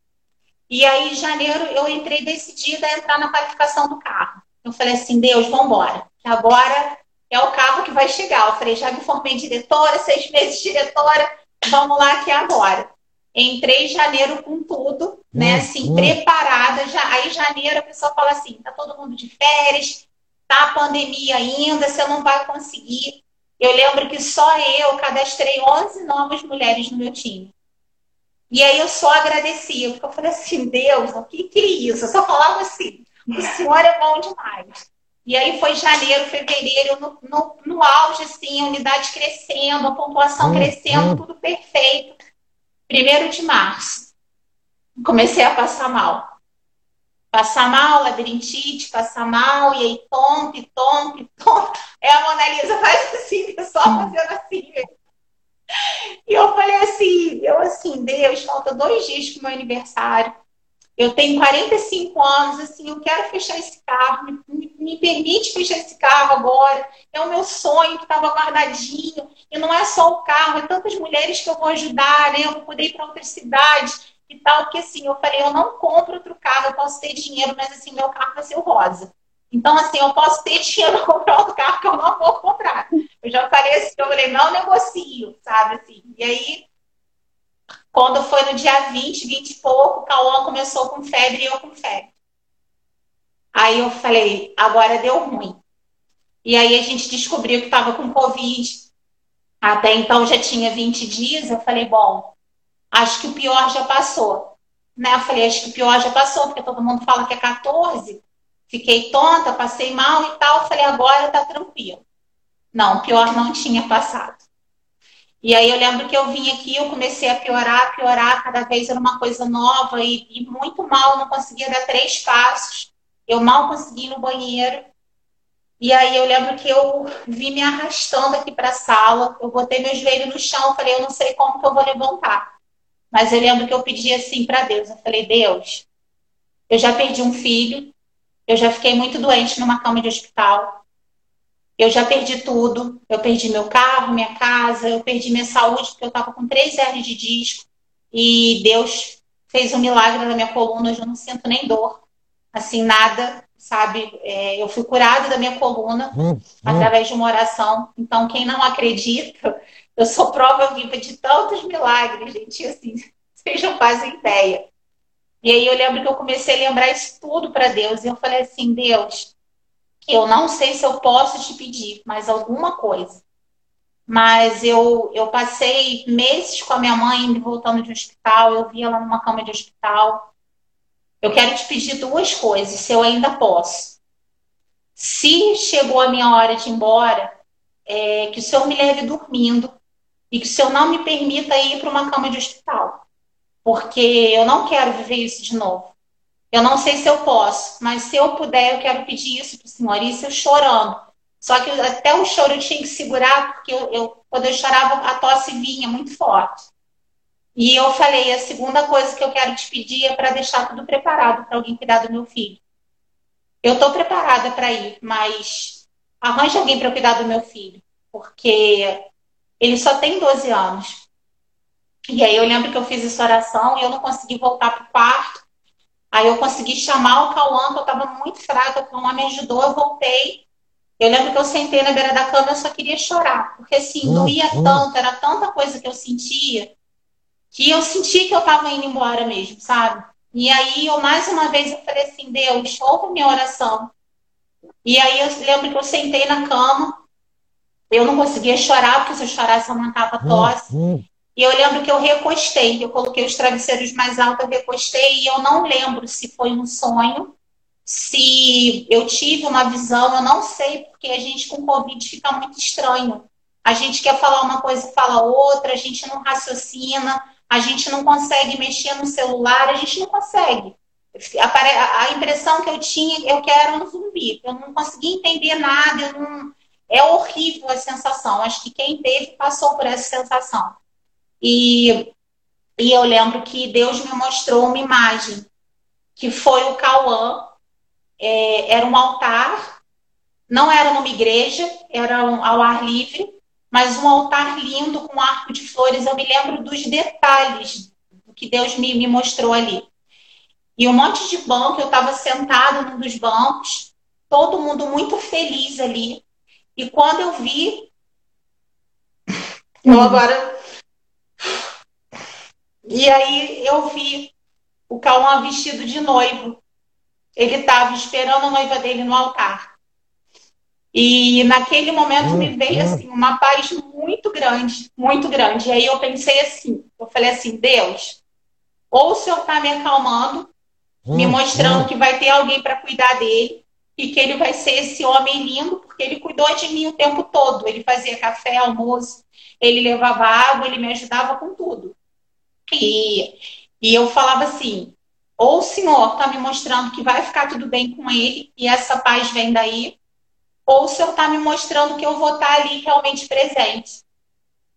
[SPEAKER 4] e aí, em janeiro, eu entrei decidida a entrar na qualificação do carro. Eu falei assim, Deus, vamos embora. Agora é o carro que vai chegar. Eu falei, já me formei diretora, seis meses diretora, vamos lá que é agora. Entrei em janeiro com tudo, né? Hum, assim, hum. preparada. Já, aí, em janeiro, a pessoa fala assim: tá todo mundo de férias, tá a pandemia ainda, você não vai conseguir. Eu lembro que só eu cadastrei 11 novas mulheres no meu time. E aí eu só agradecia, porque eu falei assim, Deus, o que, que é isso? Eu só falava assim, o Senhor é bom demais. E aí foi janeiro, fevereiro, no, no, no auge, assim, a unidade crescendo, a pontuação hum, crescendo, hum. tudo perfeito. Primeiro de março, comecei a passar mal. Passar mal, labirintite, passar mal, e aí tompe, tompe, tompe. É a Mona Lisa, faz assim, pessoal, hum. fazendo assim. E eu falei assim, eu assim, Deus, falta dois dias para o meu aniversário. Eu tenho 45 anos, assim, eu quero fechar esse carro, me, me permite fechar esse carro agora. É o meu sonho que estava guardadinho. E não é só o carro, é tantas mulheres que eu vou ajudar, né? Eu vou poder ir para outra cidade e tal. Porque assim, eu falei, eu não compro outro carro, eu posso ter dinheiro, mas assim, meu carro vai ser o rosa. Então, assim, eu posso ter dinheiro para comprar outro carro que eu não vou comprar. Eu já falei assim, eu falei, não negocio, sabe? Assim. E aí, quando foi no dia 20, 20 e pouco, o Cauã começou com febre e eu com febre. Aí eu falei, agora deu ruim. E aí a gente descobriu que estava com Covid. Até então já tinha 20 dias. Eu falei, bom, acho que o pior já passou. Né? Eu falei, acho que o pior já passou, porque todo mundo fala que é 14. Fiquei tonta, passei mal e tal. Falei, agora tá tranquilo. Não, pior não tinha passado. E aí eu lembro que eu vim aqui, eu comecei a piorar, piorar, cada vez era uma coisa nova e, e muito mal, não conseguia dar três passos. Eu mal consegui ir no banheiro. E aí eu lembro que eu vim me arrastando aqui para a sala, eu botei meu joelho no chão, falei, eu não sei como que eu vou levantar. Mas eu lembro que eu pedi assim para Deus, eu falei, Deus, eu já perdi um filho, eu já fiquei muito doente numa cama de hospital. Eu já perdi tudo. Eu perdi meu carro, minha casa, eu perdi minha saúde, porque eu estava com três hernias de disco. E Deus fez um milagre na minha coluna, eu não sinto nem dor. Assim, nada, sabe? É, eu fui curada da minha coluna hum, hum. através de uma oração. Então, quem não acredita, eu sou prova viva de tantos milagres, gente. Assim, vocês não fazem ideia. E aí eu lembro que eu comecei a lembrar isso tudo para Deus. E eu falei assim, Deus, eu não sei se eu posso te pedir mais alguma coisa. mas eu, eu passei meses com a minha mãe voltando de hospital, eu vi ela numa cama de hospital. Eu quero te pedir duas coisas, se eu ainda posso. Se chegou a minha hora de ir embora, é, que o senhor me leve dormindo e que o senhor não me permita ir para uma cama de hospital, porque eu não quero viver isso de novo. Eu não sei se eu posso, mas se eu puder, eu quero pedir isso para o senhor. Isso eu chorando. Só que até o choro eu tinha que segurar, porque eu, eu, quando eu chorava, a tosse vinha muito forte. E eu falei: a segunda coisa que eu quero te pedir é para deixar tudo preparado para alguém cuidar do meu filho. Eu estou preparada para ir, mas arranje alguém para cuidar do meu filho, porque ele só tem 12 anos. E aí eu lembro que eu fiz essa oração e eu não consegui voltar para o quarto. Aí eu consegui chamar o Cauã, que eu estava muito fraca, o Cauã me ajudou, eu voltei. Eu lembro que eu sentei na beira da cama e eu só queria chorar, porque assim, doía tanto, era tanta coisa que eu sentia, que eu senti que eu estava indo embora mesmo, sabe? E aí eu mais uma vez eu falei assim, Deus, ouve minha oração. E aí eu lembro que eu sentei na cama, eu não conseguia chorar, porque se eu chorasse eu aumentava a tosse. Uhum. E eu lembro que eu recostei, eu coloquei os travesseiros mais altos, eu recostei, e eu não lembro se foi um sonho, se eu tive uma visão, eu não sei, porque a gente com Covid fica muito estranho. A gente quer falar uma coisa e fala outra, a gente não raciocina, a gente não consegue mexer no celular, a gente não consegue. A impressão que eu tinha, eu quero um zumbi. Eu não conseguia entender nada, não... é horrível a sensação. Acho que quem teve passou por essa sensação. E, e eu lembro que Deus me mostrou uma imagem, que foi o Cauã, é, era um altar, não era numa igreja, era um, ao ar livre, mas um altar lindo com um arco de flores. Eu me lembro dos detalhes do que Deus me, me mostrou ali. E um monte de banco, eu estava sentado num dos bancos, todo mundo muito feliz ali. E quando eu vi, eu agora e aí eu vi o Cauã vestido de noivo. Ele estava esperando a noiva dele no altar. E naquele momento me veio hum, hum. assim uma paz muito grande, muito grande. E aí eu pensei assim, eu falei assim, Deus, ou o Senhor está me acalmando, me hum, mostrando que vai ter alguém para cuidar dele e que ele vai ser esse homem lindo, porque ele cuidou de mim o tempo todo. Ele fazia café, almoço, ele levava água, ele me ajudava com tudo. E, e eu falava assim: ou o Senhor está me mostrando que vai ficar tudo bem com ele e essa paz vem daí, ou o Senhor está me mostrando que eu vou estar tá ali realmente presente.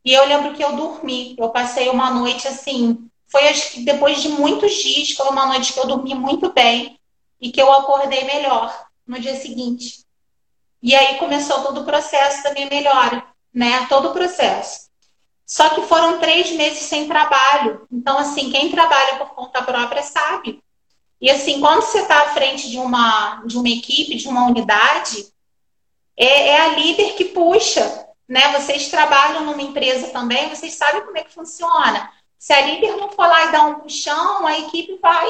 [SPEAKER 4] E eu lembro que eu dormi, eu passei uma noite assim, foi acho que depois de muitos dias, foi uma noite que eu dormi muito bem e que eu acordei melhor no dia seguinte. E aí começou todo o processo da minha melhora, né? Todo o processo. Só que foram três meses sem trabalho. Então, assim, quem trabalha por conta própria sabe. E assim, quando você está à frente de uma, de uma equipe, de uma unidade, é, é, a líder que puxa. Né? Vocês trabalham numa empresa também, vocês sabem como é que funciona. Se a líder não for lá e dar um puxão, a equipe vai.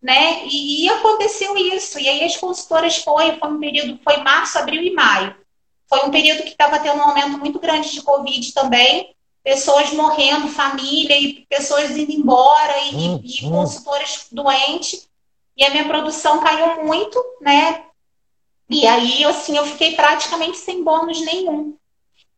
[SPEAKER 4] Né? E, e aconteceu isso. E aí as consultoras foi, foi um período, foi março, abril e maio. Foi um período que estava tendo um aumento muito grande de Covid também pessoas morrendo, família, e pessoas indo embora, e, hum, e hum. consultoras doentes. E a minha produção caiu muito, né? E aí, assim, eu fiquei praticamente sem bônus nenhum.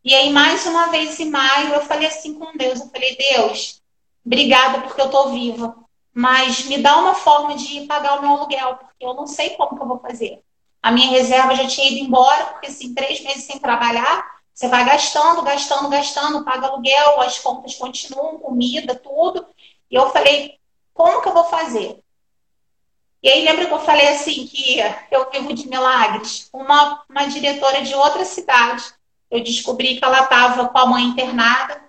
[SPEAKER 4] E aí, mais uma vez em maio, eu falei assim com Deus, eu falei, Deus, obrigada porque eu tô viva, mas me dá uma forma de pagar o meu aluguel, porque eu não sei como que eu vou fazer. A minha reserva já tinha ido embora, porque assim, três meses sem trabalhar, você vai gastando, gastando, gastando, paga aluguel, as contas continuam, comida, tudo. E eu falei, como que eu vou fazer? E aí lembra que eu falei assim que eu vivo de milagres? Uma, uma diretora de outra cidade, eu descobri que ela estava com a mãe internada,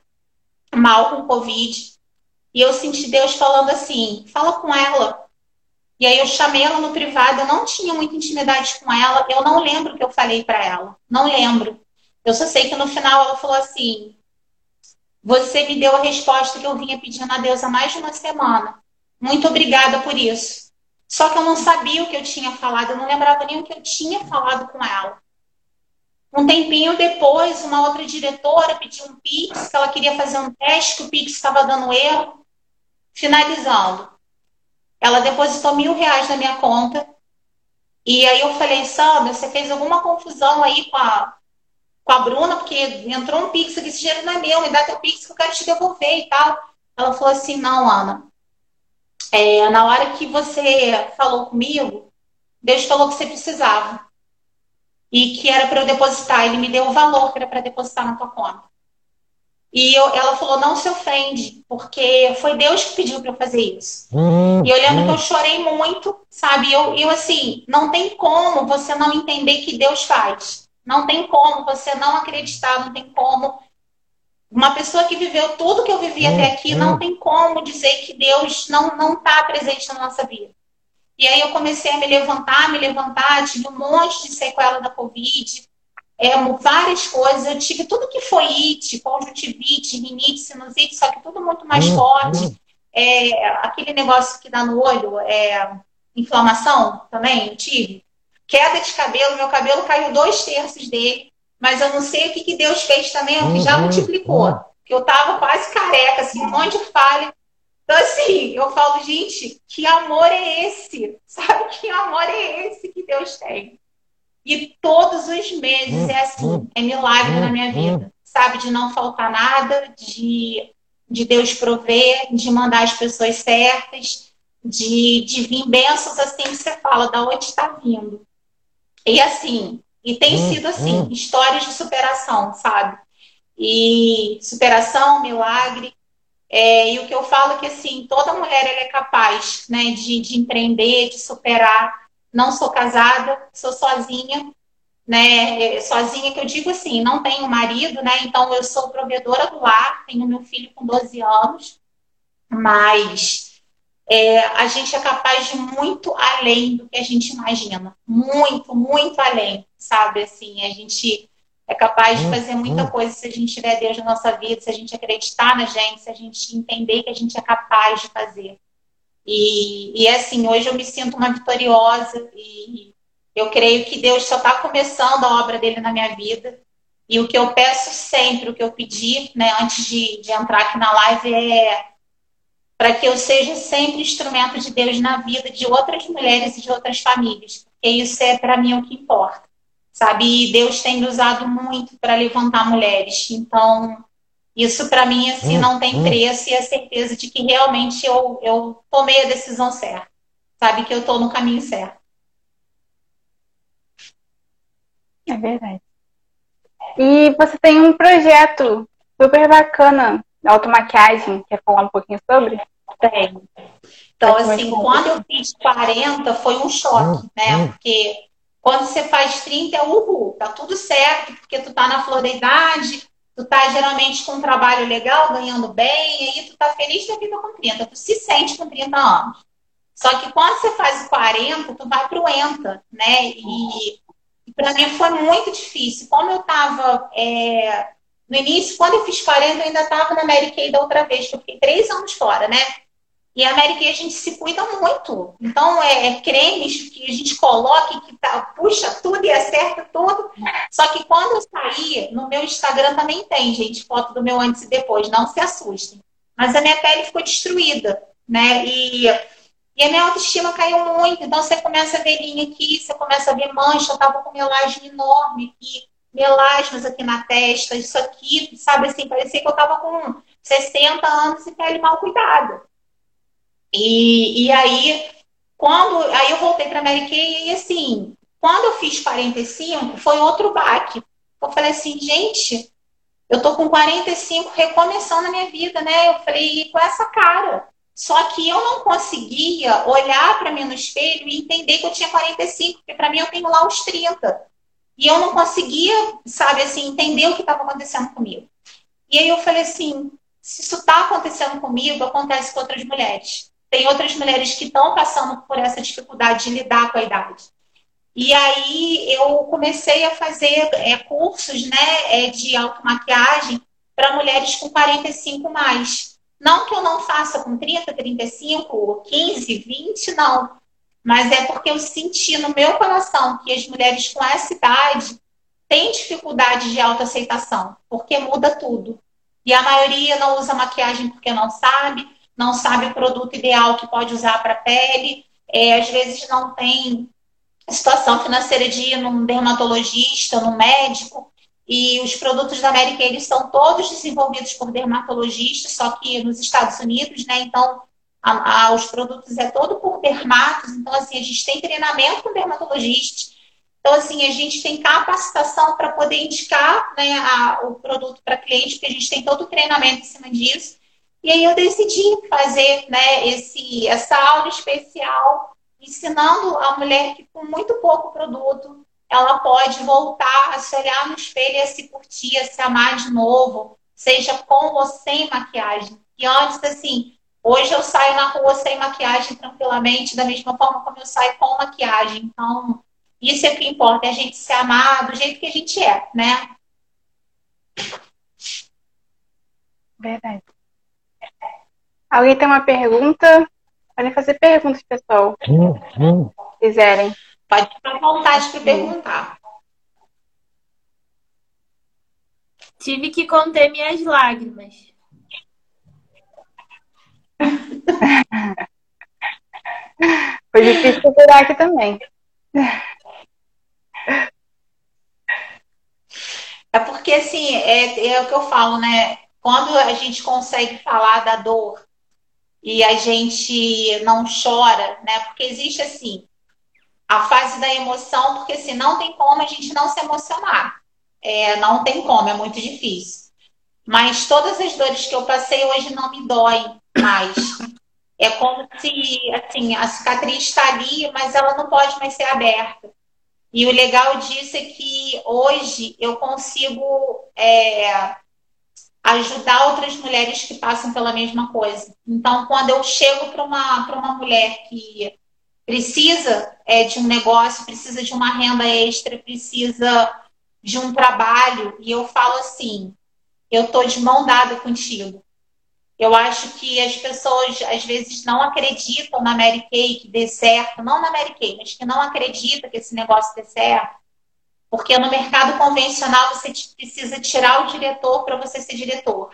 [SPEAKER 4] mal com Covid. E eu senti Deus falando assim, fala com ela. E aí eu chamei ela no privado, eu não tinha muita intimidade com ela, eu não lembro o que eu falei para ela, não lembro. Eu só sei que no final ela falou assim: Você me deu a resposta que eu vinha pedindo a Deus há mais de uma semana. Muito obrigada por isso. Só que eu não sabia o que eu tinha falado, eu não lembrava nem o que eu tinha falado com ela. Um tempinho depois, uma outra diretora pediu um Pix, que ela queria fazer um teste, que o Pix estava dando erro. Finalizando. Ela depositou mil reais na minha conta. E aí eu falei, Sandra, você fez alguma confusão aí com a, com a Bruna, porque entrou um Pix aqui, esse dinheiro não é meu, me dá teu Pix que eu quero te devolver e tal. Ela falou assim, não, Ana, é, na hora que você falou comigo, Deus falou que você precisava e que era para eu depositar. Ele me deu o valor que era para depositar na tua conta. E eu, ela falou: não se ofende, porque foi Deus que pediu para eu fazer isso. Uhum. E eu lembro que eu chorei muito, sabe? Eu, eu, assim, não tem como você não entender que Deus faz. Não tem como você não acreditar, não tem como. Uma pessoa que viveu tudo que eu vivi até aqui, não uhum. tem como dizer que Deus não está presente na nossa vida. E aí eu comecei a me levantar, me levantar, tive um monte de sequela da Covid, é, várias coisas. Eu tive tudo que foi IT, conjuntivite, rinite, sinusite, só que tudo muito mais uhum. forte. É, aquele negócio que dá no olho, é, inflamação também, tive. Queda de cabelo, meu cabelo caiu dois terços dele, mas eu não sei o que, que Deus fez também, que já uhum. multiplicou. Que eu tava quase careca, assim, um monte de falha. Então, assim, eu falo, gente, que amor é esse? Sabe que amor é esse que Deus tem? E todos os meses é assim, é milagre na minha vida. Sabe, de não faltar nada, de, de Deus prover, de mandar as pessoas certas, de, de vir bênçãos assim que você fala, da onde está vindo. E assim, e tem sido assim, histórias de superação, sabe? E superação, milagre, é, e o que eu falo é que assim, toda mulher é capaz né, de, de empreender, de superar. Não sou casada, sou sozinha, né? É, sozinha que eu digo assim, não tenho marido, né? Então eu sou provedora do lar, tenho meu filho com 12 anos, mas é, a gente é capaz de muito além do que a gente imagina. Muito, muito além, sabe? Assim, a gente é capaz de hum, fazer muita hum. coisa se a gente tiver Deus na nossa vida, se a gente acreditar na gente, se a gente entender que a gente é capaz de fazer. E, e é assim, hoje eu me sinto uma vitoriosa e eu creio que Deus só está começando a obra dele na minha vida. E o que eu peço sempre, o que eu pedi, né, antes de, de entrar aqui na live, é para que eu seja sempre instrumento de Deus na vida de outras mulheres e de outras famílias. Porque isso é, para mim, o que importa sabe? E Deus tem me usado muito para levantar mulheres. Então, isso para mim assim hum, não tem hum. preço e a certeza de que realmente eu, eu tomei a decisão certa, sabe que eu estou no caminho certo.
[SPEAKER 3] É verdade. E você tem um projeto super bacana, automaquiagem, quer falar um pouquinho sobre?
[SPEAKER 4] Tem. Então, assim, quando eu fiz 40, foi um choque, hum, né? Porque quando você faz 30 é uhul, tá tudo certo, porque tu tá na flor da idade, tu tá geralmente com um trabalho legal, ganhando bem, e aí tu tá feliz da vida com 30, tu se sente com 30 anos. Só que quando você faz o 40, tu vai pro ENTA, né? E, e para mim foi muito difícil. Como eu tava é, no início, quando eu fiz 40, eu ainda tava na Mary Kay da outra vez, que eu fiquei três anos fora, né? E a Mary Kay a gente se cuida muito. Então, é, é cremes que a gente coloca que tá, puxa tudo e acerta tudo. Só que quando eu saí, no meu Instagram também tem, gente, foto do meu antes e depois. Não se assustem. Mas a minha pele ficou destruída, né? E, e a minha autoestima caiu muito. Então, você começa a ver linha aqui, você começa a ver mancha. Eu tava com melasma enorme aqui, melasmas aqui na testa, isso aqui, sabe assim, parecia que eu tava com 60 anos e pele mal cuidada. E, e aí, quando. Aí eu voltei para Mary Kay e assim, quando eu fiz 45, foi outro baque. Eu falei assim, gente, eu tô com 45 recomeçando a minha vida, né? Eu falei, com essa cara. Só que eu não conseguia olhar para mim no espelho e entender que eu tinha 45, porque para mim eu tenho lá os 30. E eu não conseguia, sabe, assim, entender o que estava acontecendo comigo. E aí eu falei assim, se isso está acontecendo comigo, acontece com outras mulheres tem outras mulheres que estão passando por essa dificuldade de lidar com a idade. E aí eu comecei a fazer é, cursos né, é, de automaquiagem para mulheres com 45 mais. Não que eu não faça com 30, 35, 15, 20, não. Mas é porque eu senti no meu coração que as mulheres com essa idade tem dificuldade de autoaceitação, porque muda tudo. E a maioria não usa maquiagem porque não sabe, não sabe o produto ideal que pode usar para a pele, é, às vezes não tem situação financeira de ir num dermatologista, num médico, e os produtos da América eles são todos desenvolvidos por dermatologistas, só que nos Estados Unidos, né? Então, a, a, os produtos é todo por dermatos, então assim, a gente tem treinamento com dermatologistas, então assim, a gente tem capacitação para poder indicar né, a, o produto para cliente, porque a gente tem todo o treinamento em cima disso. E aí eu decidi fazer né, esse, essa aula especial ensinando a mulher que com muito pouco produto ela pode voltar a se olhar no espelho e a se curtir, a se amar de novo, seja com ou sem maquiagem. E antes, assim, hoje eu saio na rua sem maquiagem tranquilamente, da mesma forma como eu saio com maquiagem. Então, isso é o que importa, é a gente se amar do jeito que a gente é, né?
[SPEAKER 3] Verdade. Alguém tem uma pergunta? Podem fazer perguntas, pessoal. Se quiserem.
[SPEAKER 4] Pode ficar à vontade para perguntar.
[SPEAKER 2] Tive que conter minhas lágrimas.
[SPEAKER 3] Foi difícil segurar aqui também.
[SPEAKER 4] É porque, assim, é, é o que eu falo, né? Quando a gente consegue falar da dor e a gente não chora, né? Porque existe assim a fase da emoção, porque assim, não tem como a gente não se emocionar. É, não tem como, é muito difícil. Mas todas as dores que eu passei hoje não me doem mais. É como se assim, a cicatriz está ali, mas ela não pode mais ser aberta. E o legal disso é que hoje eu consigo é, ajudar outras mulheres que passam pela mesma coisa. Então, quando eu chego para uma, uma mulher que precisa é, de um negócio, precisa de uma renda extra, precisa de um trabalho, e eu falo assim: eu estou de mão dada contigo. Eu acho que as pessoas às vezes não acreditam na Mary Kay que dê certo, não na Mary Kay, mas que não acreditam que esse negócio dê certo. Porque no mercado convencional você precisa tirar o diretor para você ser diretor.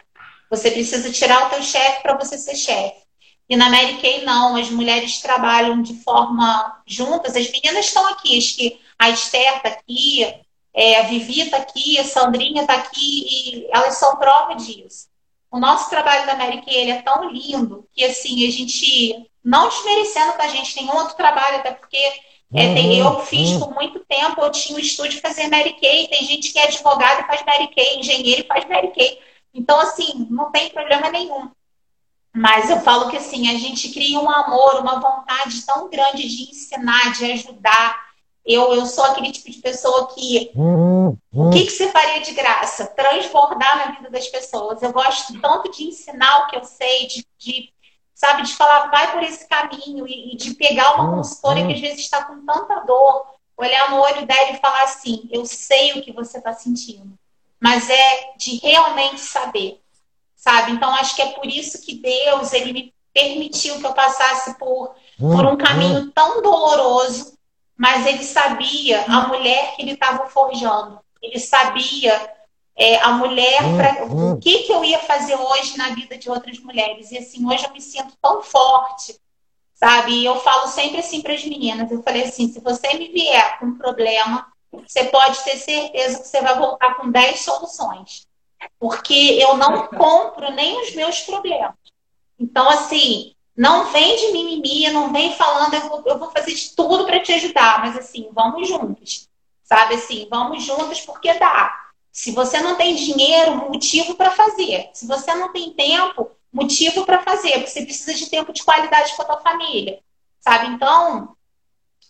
[SPEAKER 4] Você precisa tirar o teu chefe para você ser chefe. E na Mary Kay não, as mulheres trabalham de forma juntas. As meninas estão aqui, acho que a Esther está aqui, é, a Vivi está aqui, a Sandrinha está aqui, e elas são prova disso. O nosso trabalho da Mary Kay ele é tão lindo que assim a gente não desmerecendo que a gente tem outro trabalho, até porque é, tem, eu uhum, fiz uhum. por muito tempo, eu tinha um estúdio fazer Mary Kay, tem gente que é advogada e faz Mary Kay, engenheiro e faz Mary Kay. Então, assim, não tem problema nenhum. Mas eu falo que assim, a gente cria um amor, uma vontade tão grande de ensinar, de ajudar. Eu, eu sou aquele tipo de pessoa que. O que, que você faria de graça? Transbordar na vida das pessoas. Eu gosto tanto de ensinar o que eu sei, de, de sabe, de falar, vai por esse caminho, e, e de pegar uma consultora que às vezes está com tanta dor, olhar no olho dela e falar assim: eu sei o que você está sentindo, mas é de realmente saber sabe? Então acho que é por isso que Deus ele me permitiu que eu passasse por, por um caminho tão doloroso, mas ele sabia a mulher que ele estava forjando. Ele sabia é, a mulher pra, o que, que eu ia fazer hoje na vida de outras mulheres. E assim, hoje eu me sinto tão forte, sabe? E eu falo sempre assim para as meninas, eu falei assim, se você me vier com um problema, você pode ter certeza que você vai voltar com 10 soluções porque eu não compro nem os meus problemas. Então, assim, não vem de mimimi, não vem falando, eu vou, eu vou fazer de tudo para te ajudar, mas assim, vamos juntos, sabe? Assim, vamos juntos porque dá. Se você não tem dinheiro, motivo para fazer. Se você não tem tempo, motivo para fazer. Você precisa de tempo de qualidade com a tua família, sabe? Então,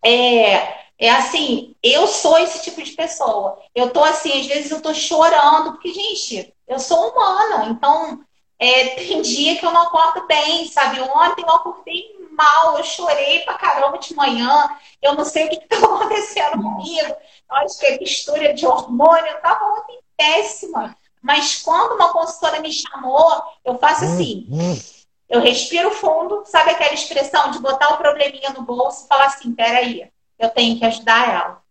[SPEAKER 4] é, é assim, eu sou esse tipo de pessoa. Eu tô assim, às vezes eu tô chorando, porque, gente, eu sou humana, então é, tem dia que eu não acordo bem, sabe? Ontem eu acordei mal, eu chorei pra caramba de manhã, eu não sei o que, que tá acontecendo comigo. Eu acho que é mistura de hormônio, eu tava ontem péssima. Mas quando uma consultora me chamou, eu faço assim. Eu respiro fundo, sabe aquela expressão de botar o probleminha no bolso e falar assim: peraí, eu tenho que ajudar ela.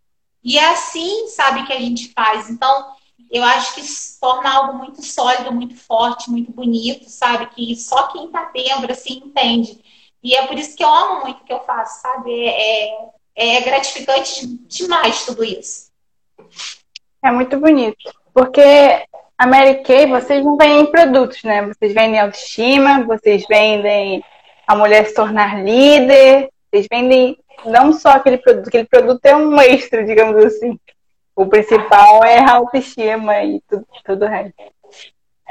[SPEAKER 4] E é assim, sabe, que a gente faz. Então, eu acho que isso torna algo muito sólido, muito forte, muito bonito, sabe? Que só quem tá dentro, assim, entende. E é por isso que eu amo muito o que eu faço, sabe? É, é, é gratificante demais tudo isso.
[SPEAKER 3] É muito bonito. Porque a Mary Kay, vocês não vendem produtos, né? Vocês vendem autoestima, vocês vendem a mulher se tornar líder, vocês vendem não só aquele produto, aquele produto é um extra, digamos assim. O principal é a autoestima e tudo, tudo o resto.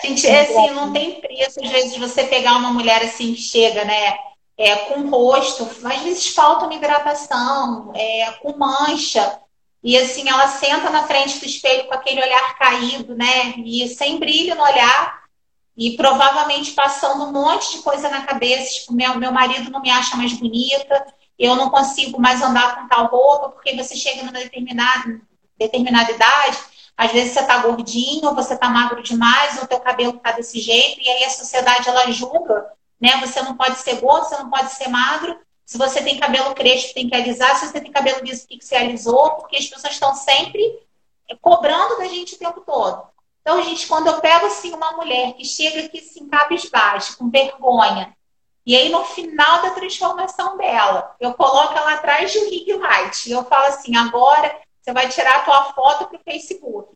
[SPEAKER 4] Gente, é assim, não tem preço, às vezes, você pegar uma mulher assim chega, né? É, com rosto, às vezes falta uma hidratação, é, com mancha. E assim, ela senta na frente do espelho com aquele olhar caído, né? E sem brilho no olhar, e provavelmente passando um monte de coisa na cabeça, tipo, meu, meu marido não me acha mais bonita, eu não consigo mais andar com tal roupa, porque você chega numa determinada, determinada idade, às vezes você está gordinho, você está magro demais, ou teu cabelo está desse jeito, e aí a sociedade ela julga, né? Você não pode ser gordo, você não pode ser magro. Se você tem cabelo crespo, tem que alisar. Se você tem cabelo liso, tem que ser alisou, porque as pessoas estão sempre cobrando da gente o tempo todo. Então, gente, quando eu pego assim uma mulher que chega aqui assim, cabisbaixo, com vergonha, e aí, no final da transformação dela, eu coloco ela atrás de um ring light. E eu falo assim: agora você vai tirar a tua foto para o Facebook.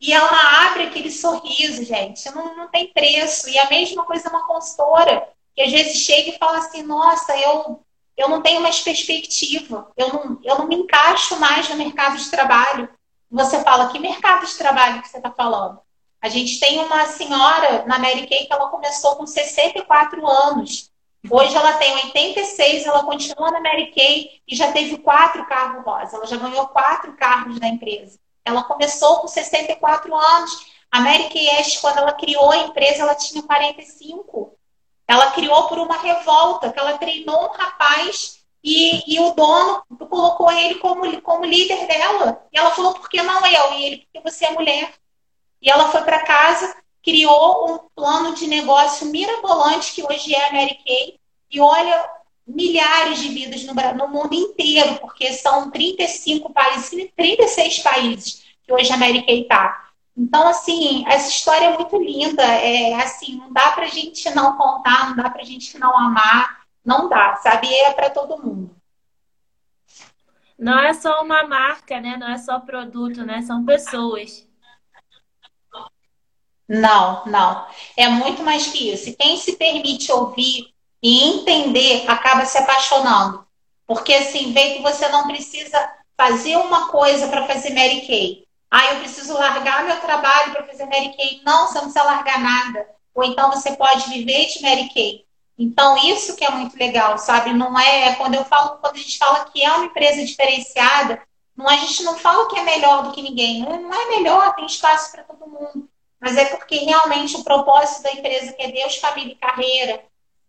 [SPEAKER 4] E ela abre aquele sorriso, gente. Não, não tem preço. E a mesma coisa uma consultora, que às vezes chega e fala assim: nossa, eu, eu não tenho mais perspectiva. Eu não, eu não me encaixo mais no mercado de trabalho. Você fala: que mercado de trabalho que você está falando? A gente tem uma senhora na Mary Kay que ela começou com 64 anos. Hoje ela tem 86, ela continua na Mary Kay e já teve quatro carros rosa. Ela já ganhou quatro carros da empresa. Ela começou com 64 anos. A Mary Kay Ash, quando ela criou a empresa, ela tinha 45. Ela criou por uma revolta, que ela treinou um rapaz e, e o dono colocou ele como, como líder dela. E ela falou, por que não eu? E ele, porque você é mulher. E ela foi para casa, criou um plano de negócio mirabolante que hoje é a Mary Kay e olha milhares de vidas no, no mundo inteiro, porque são 35 países, 36 países que hoje a Mary Kay está. Então, assim, essa história é muito linda. É assim, não dá pra gente não contar, não dá pra gente não amar, não dá, sabe? É para todo mundo.
[SPEAKER 2] Não é só uma marca, né? Não é só produto, né? São pessoas.
[SPEAKER 4] Não, não. É muito mais que isso. E quem se permite ouvir e entender acaba se apaixonando. Porque assim, vê que você não precisa fazer uma coisa para fazer Mary Kay. Ah, eu preciso largar meu trabalho para fazer Mary Kay. Não, você não precisa largar nada. Ou então você pode viver de Mary Kay. Então, isso que é muito legal, sabe? Não é quando eu falo, quando a gente fala que é uma empresa diferenciada, não, a gente não fala que é melhor do que ninguém. Não é melhor, tem espaço para todo mundo mas é porque realmente o propósito da empresa, que é Deus, família e carreira,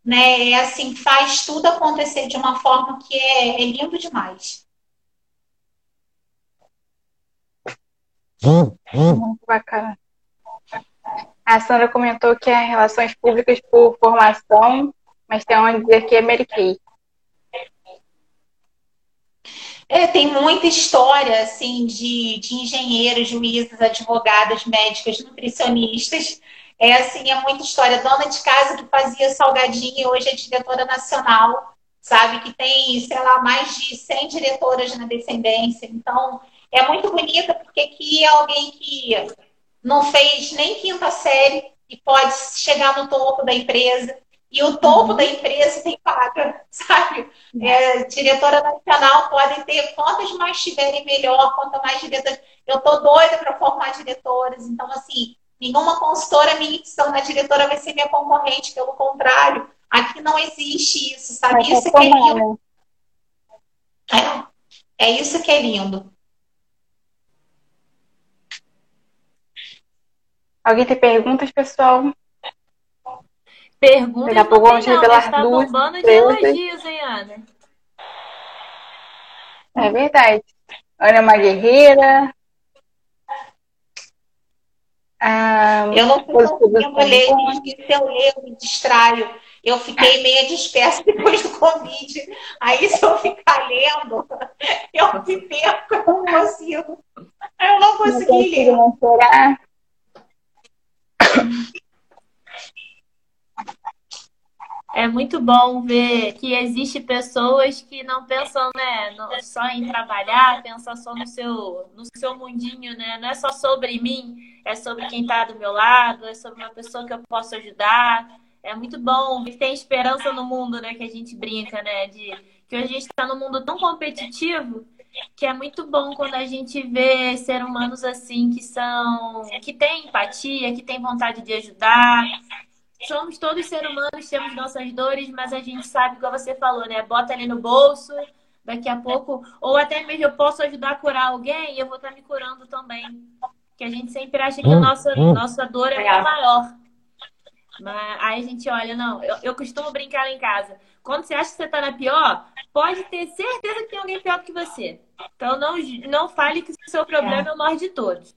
[SPEAKER 4] né, é assim, faz tudo acontecer de uma forma que é, é lindo demais.
[SPEAKER 3] Muito bacana. A Sandra comentou que é relações públicas por formação, mas tem onde dizer que é Mary Kay.
[SPEAKER 4] É, tem muita história assim de, de engenheiros, juízes, advogadas, médicas, nutricionistas. É assim, é muita história. Dona de casa que fazia salgadinho e hoje é diretora nacional, sabe? Que tem, sei lá, mais de 100 diretoras na descendência. Então, é muito bonita porque aqui é alguém que não fez nem quinta série e pode chegar no topo da empresa e o topo da empresa tem paga, sabe? É, diretora nacional podem ter, quantas mais tiverem melhor, quanto mais diretoras. Eu tô doida para formar diretoras, então, assim, nenhuma consultora minha que na diretora vai ser minha concorrente, pelo contrário, aqui não existe isso, sabe? Isso que é lindo. É, é isso que é lindo.
[SPEAKER 3] Alguém tem perguntas, pessoal?
[SPEAKER 2] Pergunta Daqui a pouco vamos revelar tá duas bombando de elogios, hein, Ana?
[SPEAKER 3] É verdade. Ana é uma guerreira. Ah,
[SPEAKER 4] Eu não
[SPEAKER 3] tudo
[SPEAKER 4] ler,
[SPEAKER 3] bom.
[SPEAKER 4] e se eu ler, eu me distraio. Eu fiquei meia dispersa depois do Covid. Aí, se eu ficar lendo, eu me perco, eu não consigo. Eu não
[SPEAKER 3] não
[SPEAKER 4] consegui
[SPEAKER 3] consigo
[SPEAKER 4] ler.
[SPEAKER 3] mensurar.
[SPEAKER 2] É muito bom ver que existe pessoas que não pensam, né, só em trabalhar, pensam só no seu, no seu mundinho, né? Não é só sobre mim, é sobre quem está do meu lado, é sobre uma pessoa que eu posso ajudar. É muito bom ver que tem esperança no mundo, né? Que a gente brinca, né? De que hoje a gente está num mundo tão competitivo que é muito bom quando a gente vê seres humanos assim que são, que têm empatia, que têm vontade de ajudar somos todos seres humanos, temos nossas dores, mas a gente sabe, igual você falou, né? Bota ali no bolso, daqui a pouco, ou até mesmo eu posso ajudar a curar alguém e eu vou estar me curando também. Que a gente sempre acha que a nossa, nossa dor é muito maior. Mas aí a gente olha, não, eu, eu costumo brincar lá em casa. Quando você acha que você tá na pior, pode ter certeza que tem alguém pior que você. Então não, não fale que o seu problema é o maior de todos.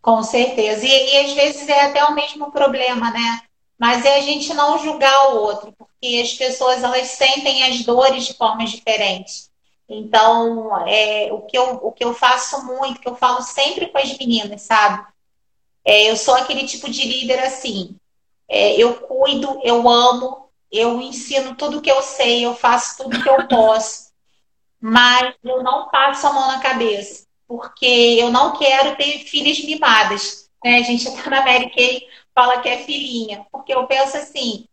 [SPEAKER 4] Com certeza. E, e às vezes é até o mesmo problema, né? Mas é a gente não julgar o outro, porque as pessoas elas sentem as dores de formas diferentes. Então, é, o, que eu, o que eu faço muito, que eu falo sempre com as meninas, sabe? É, eu sou aquele tipo de líder assim. É, eu cuido, eu amo, eu ensino tudo que eu sei, eu faço tudo que eu posso, mas eu não passo a mão na cabeça porque eu não quero ter filhas mimadas. Né? A gente até na Mary Kay fala que é filhinha, porque eu penso assim,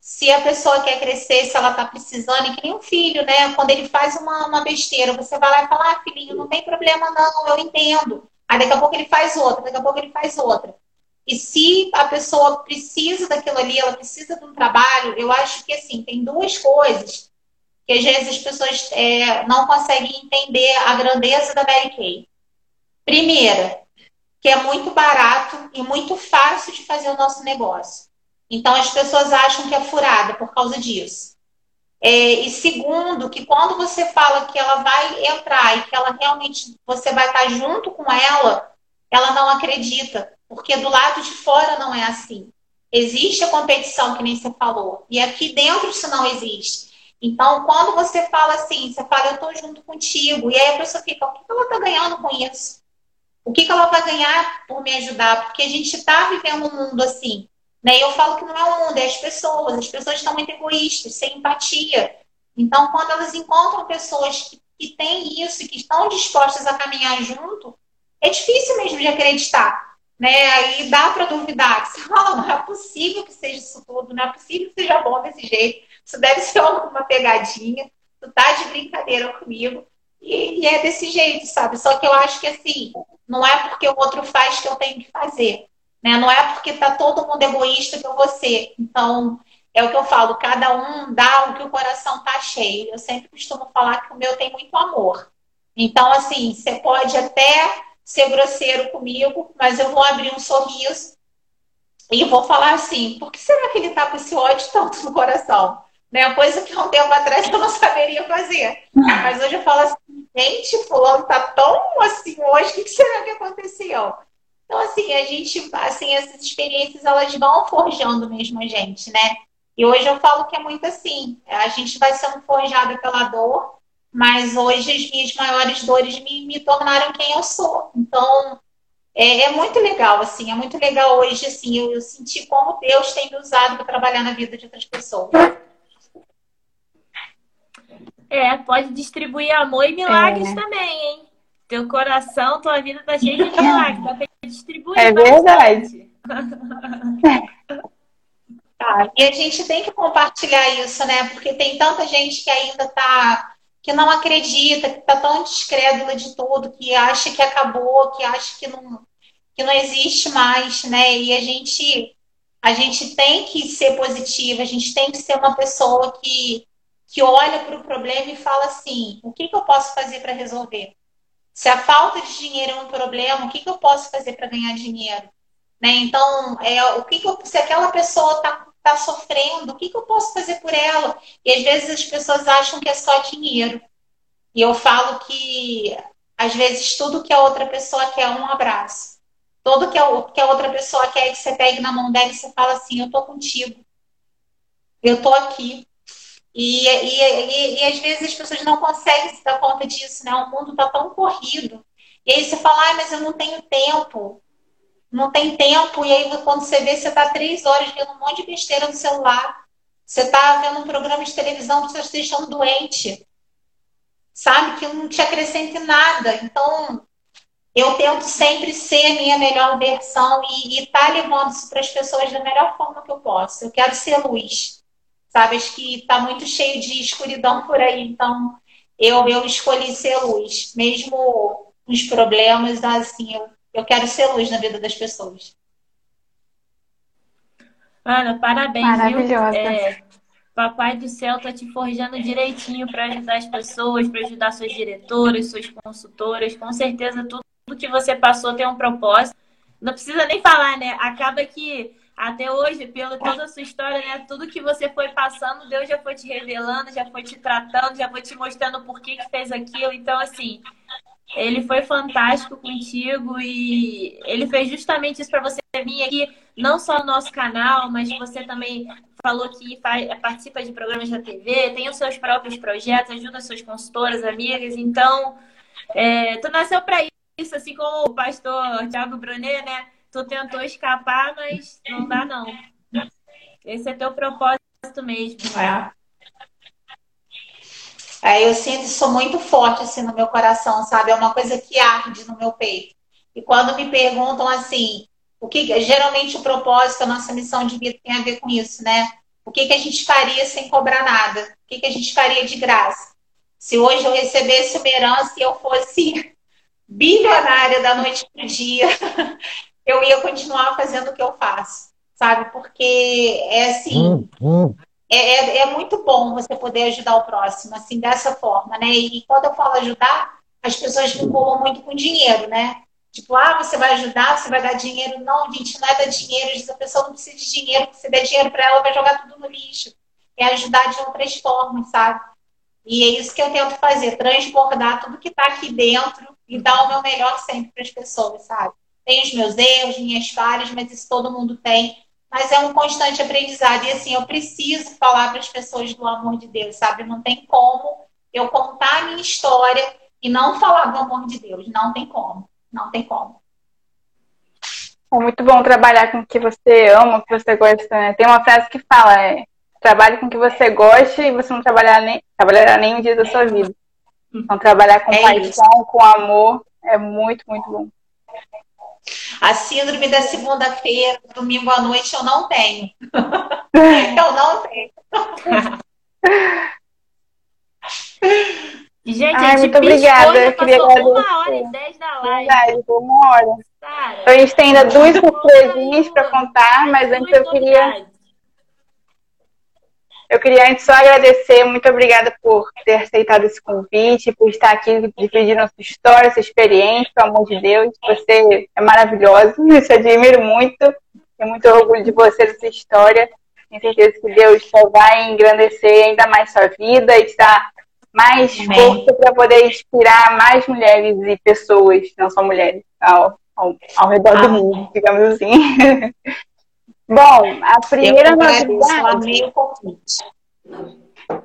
[SPEAKER 4] se a pessoa quer crescer, se ela está precisando, e que nem um filho, né? Quando ele faz uma, uma besteira, você vai lá e fala, ah, filhinho, não tem problema não, eu entendo. Aí daqui a pouco ele faz outra, daqui a pouco ele faz outra. E se a pessoa precisa daquilo ali, ela precisa de um trabalho, eu acho que assim, tem duas coisas que às vezes as pessoas é, não conseguem entender a grandeza da Mary Kay. Primeira, que é muito barato e muito fácil de fazer o nosso negócio. Então as pessoas acham que é furada por causa disso. É, e segundo, que quando você fala que ela vai entrar e que ela realmente você vai estar junto com ela, ela não acredita, porque do lado de fora não é assim. Existe a competição, que nem você falou, e aqui dentro isso não existe. Então, quando você fala assim, você fala, eu estou junto contigo, e aí a pessoa fica, o que ela está ganhando com isso? O que ela vai ganhar por me ajudar? Porque a gente está vivendo um mundo assim. Né? E eu falo que não é o mundo, é as pessoas. As pessoas estão muito egoístas, sem empatia. Então, quando elas encontram pessoas que, que têm isso que estão dispostas a caminhar junto, é difícil mesmo de acreditar. Né? Aí dá para duvidar. Você fala, não é possível que seja isso tudo, não é possível que seja bom desse jeito. Isso deve ser alguma pegadinha. Tu tá de brincadeira comigo. E, e, é desse jeito, sabe? Só que eu acho que assim, não é porque o outro faz que eu tenho que fazer. Né? Não é porque tá todo mundo egoísta que eu vou ser. Então, é o que eu falo, cada um dá o que o coração tá cheio. Eu sempre costumo falar que o meu tem muito amor. Então, assim, você pode até ser grosseiro comigo, mas eu vou abrir um sorriso e vou falar assim, por que será que ele tá com esse ódio tanto no coração? Né? Coisa que há um tempo atrás eu não saberia fazer. Mas hoje eu falo assim, gente, fulano tá tão assim hoje, o que será que aconteceu? Então, assim, a gente, assim, essas experiências, elas vão forjando mesmo a gente, né? E hoje eu falo que é muito assim, a gente vai sendo forjada pela dor, mas hoje as minhas maiores dores me, me tornaram quem eu sou. Então, é, é, muito legal, assim, é muito legal hoje, assim, eu, eu senti como Deus tem me usado para trabalhar na vida de outras pessoas.
[SPEAKER 2] É, pode distribuir amor e milagres é. também, hein? Teu coração, tua vida tá cheia de milagres. Dá pra distribuir.
[SPEAKER 3] É verdade.
[SPEAKER 4] tá, e a gente tem que compartilhar isso, né? Porque tem tanta gente que ainda tá. que não acredita, que tá tão descrédula de tudo, que acha que acabou, que acha que não, que não existe mais, né? E a gente. A gente tem que ser positiva, a gente tem que ser uma pessoa que que olha para o problema e fala assim: o que, que eu posso fazer para resolver? Se a falta de dinheiro é um problema, o que, que eu posso fazer para ganhar dinheiro? Né? Então, é, o que, que eu, se aquela pessoa está tá sofrendo, o que, que eu posso fazer por ela? E às vezes as pessoas acham que é só dinheiro. E eu falo que Às vezes, tudo que a outra pessoa quer é um abraço. Tudo que a, que a outra pessoa quer é que você pegue na mão dela e você fala assim: Eu tô contigo. Eu tô aqui. E, e, e, e, às vezes as pessoas não conseguem se dar conta disso, né? O mundo tá tão corrido. E aí você fala, ah, mas eu não tenho tempo. Não tem tempo. E aí quando você vê, você tá três horas vendo um monte de besteira no celular. Você tá vendo um programa de televisão que você está deixando doente sabe? Que não te acrescente nada. Então, eu tento sempre ser a minha melhor versão e estar tá levando isso para as pessoas da melhor forma que eu posso. Eu quero ser luz, sabe? Acho que está muito cheio de escuridão por aí, então eu, eu escolhi ser luz, mesmo os problemas, assim, eu, eu quero ser luz na vida das pessoas.
[SPEAKER 2] Ana, parabéns,
[SPEAKER 3] Maravilhosa.
[SPEAKER 2] viu? É, Papai do céu tá te forjando direitinho para ajudar as pessoas, para ajudar suas diretoras, suas consultoras. Com certeza tudo que você passou tem um propósito. Não precisa nem falar, né? Acaba que até hoje, pela toda a sua história, né? Tudo que você foi passando, Deus já foi te revelando, já foi te tratando, já foi te mostrando por que, que fez aquilo. Então, assim, ele foi fantástico contigo e ele fez justamente isso para você vir aqui, não só no nosso canal, mas você também falou que faz, participa de programas da TV, tem os seus próprios projetos, ajuda suas consultoras, amigas. Então, é, tu nasceu para isso, assim como o pastor Tiago Brunet, né? Tu tentou escapar, mas não dá, não. Esse é teu propósito mesmo.
[SPEAKER 4] É. É, eu sinto isso muito forte assim no meu coração, sabe? É uma coisa que arde no meu peito. E quando me perguntam assim, o que geralmente o propósito, a nossa missão de vida tem a ver com isso, né? O que, que a gente faria sem cobrar nada? O que, que a gente faria de graça? Se hoje eu recebesse uma herança e eu fosse bilionária da noite para o dia, eu ia continuar fazendo o que eu faço, sabe? Porque é assim, hum, hum. É, é, é, muito bom você poder ajudar o próximo, assim, dessa forma, né? E quando eu falo ajudar, as pessoas vinculam muito com dinheiro, né? Tipo, ah, você vai ajudar, você vai dar dinheiro. Não, gente, não é dar dinheiro. A pessoa não precisa de dinheiro, se der dinheiro para ela, vai jogar tudo no lixo. É ajudar de outras formas, sabe? E é isso que eu tento fazer, transbordar tudo que está aqui dentro e dar o meu melhor sempre para as pessoas, sabe? Tem os meus erros, minhas falhas, mas isso todo mundo tem mas é um constante aprendizado. E assim, eu preciso falar para as pessoas do amor de Deus, sabe? Não tem como eu contar a minha história e não falar do amor de Deus. Não tem como. Não tem como.
[SPEAKER 3] É muito bom trabalhar com o que você ama, o que você gosta, né? Tem uma frase que fala, é, trabalhe com o que você gosta e você não trabalhará nem, trabalhará nem um dia da sua vida. Então, trabalhar com é paixão, isso. com amor, é muito, muito bom.
[SPEAKER 4] A síndrome da segunda-feira, domingo à noite, eu não tenho. eu não tenho.
[SPEAKER 2] Gente, Ai, muito obrigada. Eu queria agradecer. Uma hora e dez da live. Verdade,
[SPEAKER 3] uma hora. Cara, então, a gente tem ainda duas surpresinhas para contar, mas antes eu queria. Eu queria antes só agradecer, muito obrigada por ter aceitado esse convite, por estar aqui dividindo a sua história, sua experiência, pelo amor de Deus. Você é maravilhosa, eu te admiro muito, tenho muito orgulho de você, dessa história. Tenho certeza que Deus só vai engrandecer ainda mais sua vida e te dar mais força para poder inspirar mais mulheres e pessoas, não só mulheres, ao, ao, ao redor do mundo, digamos assim. Bom, a primeira novidade.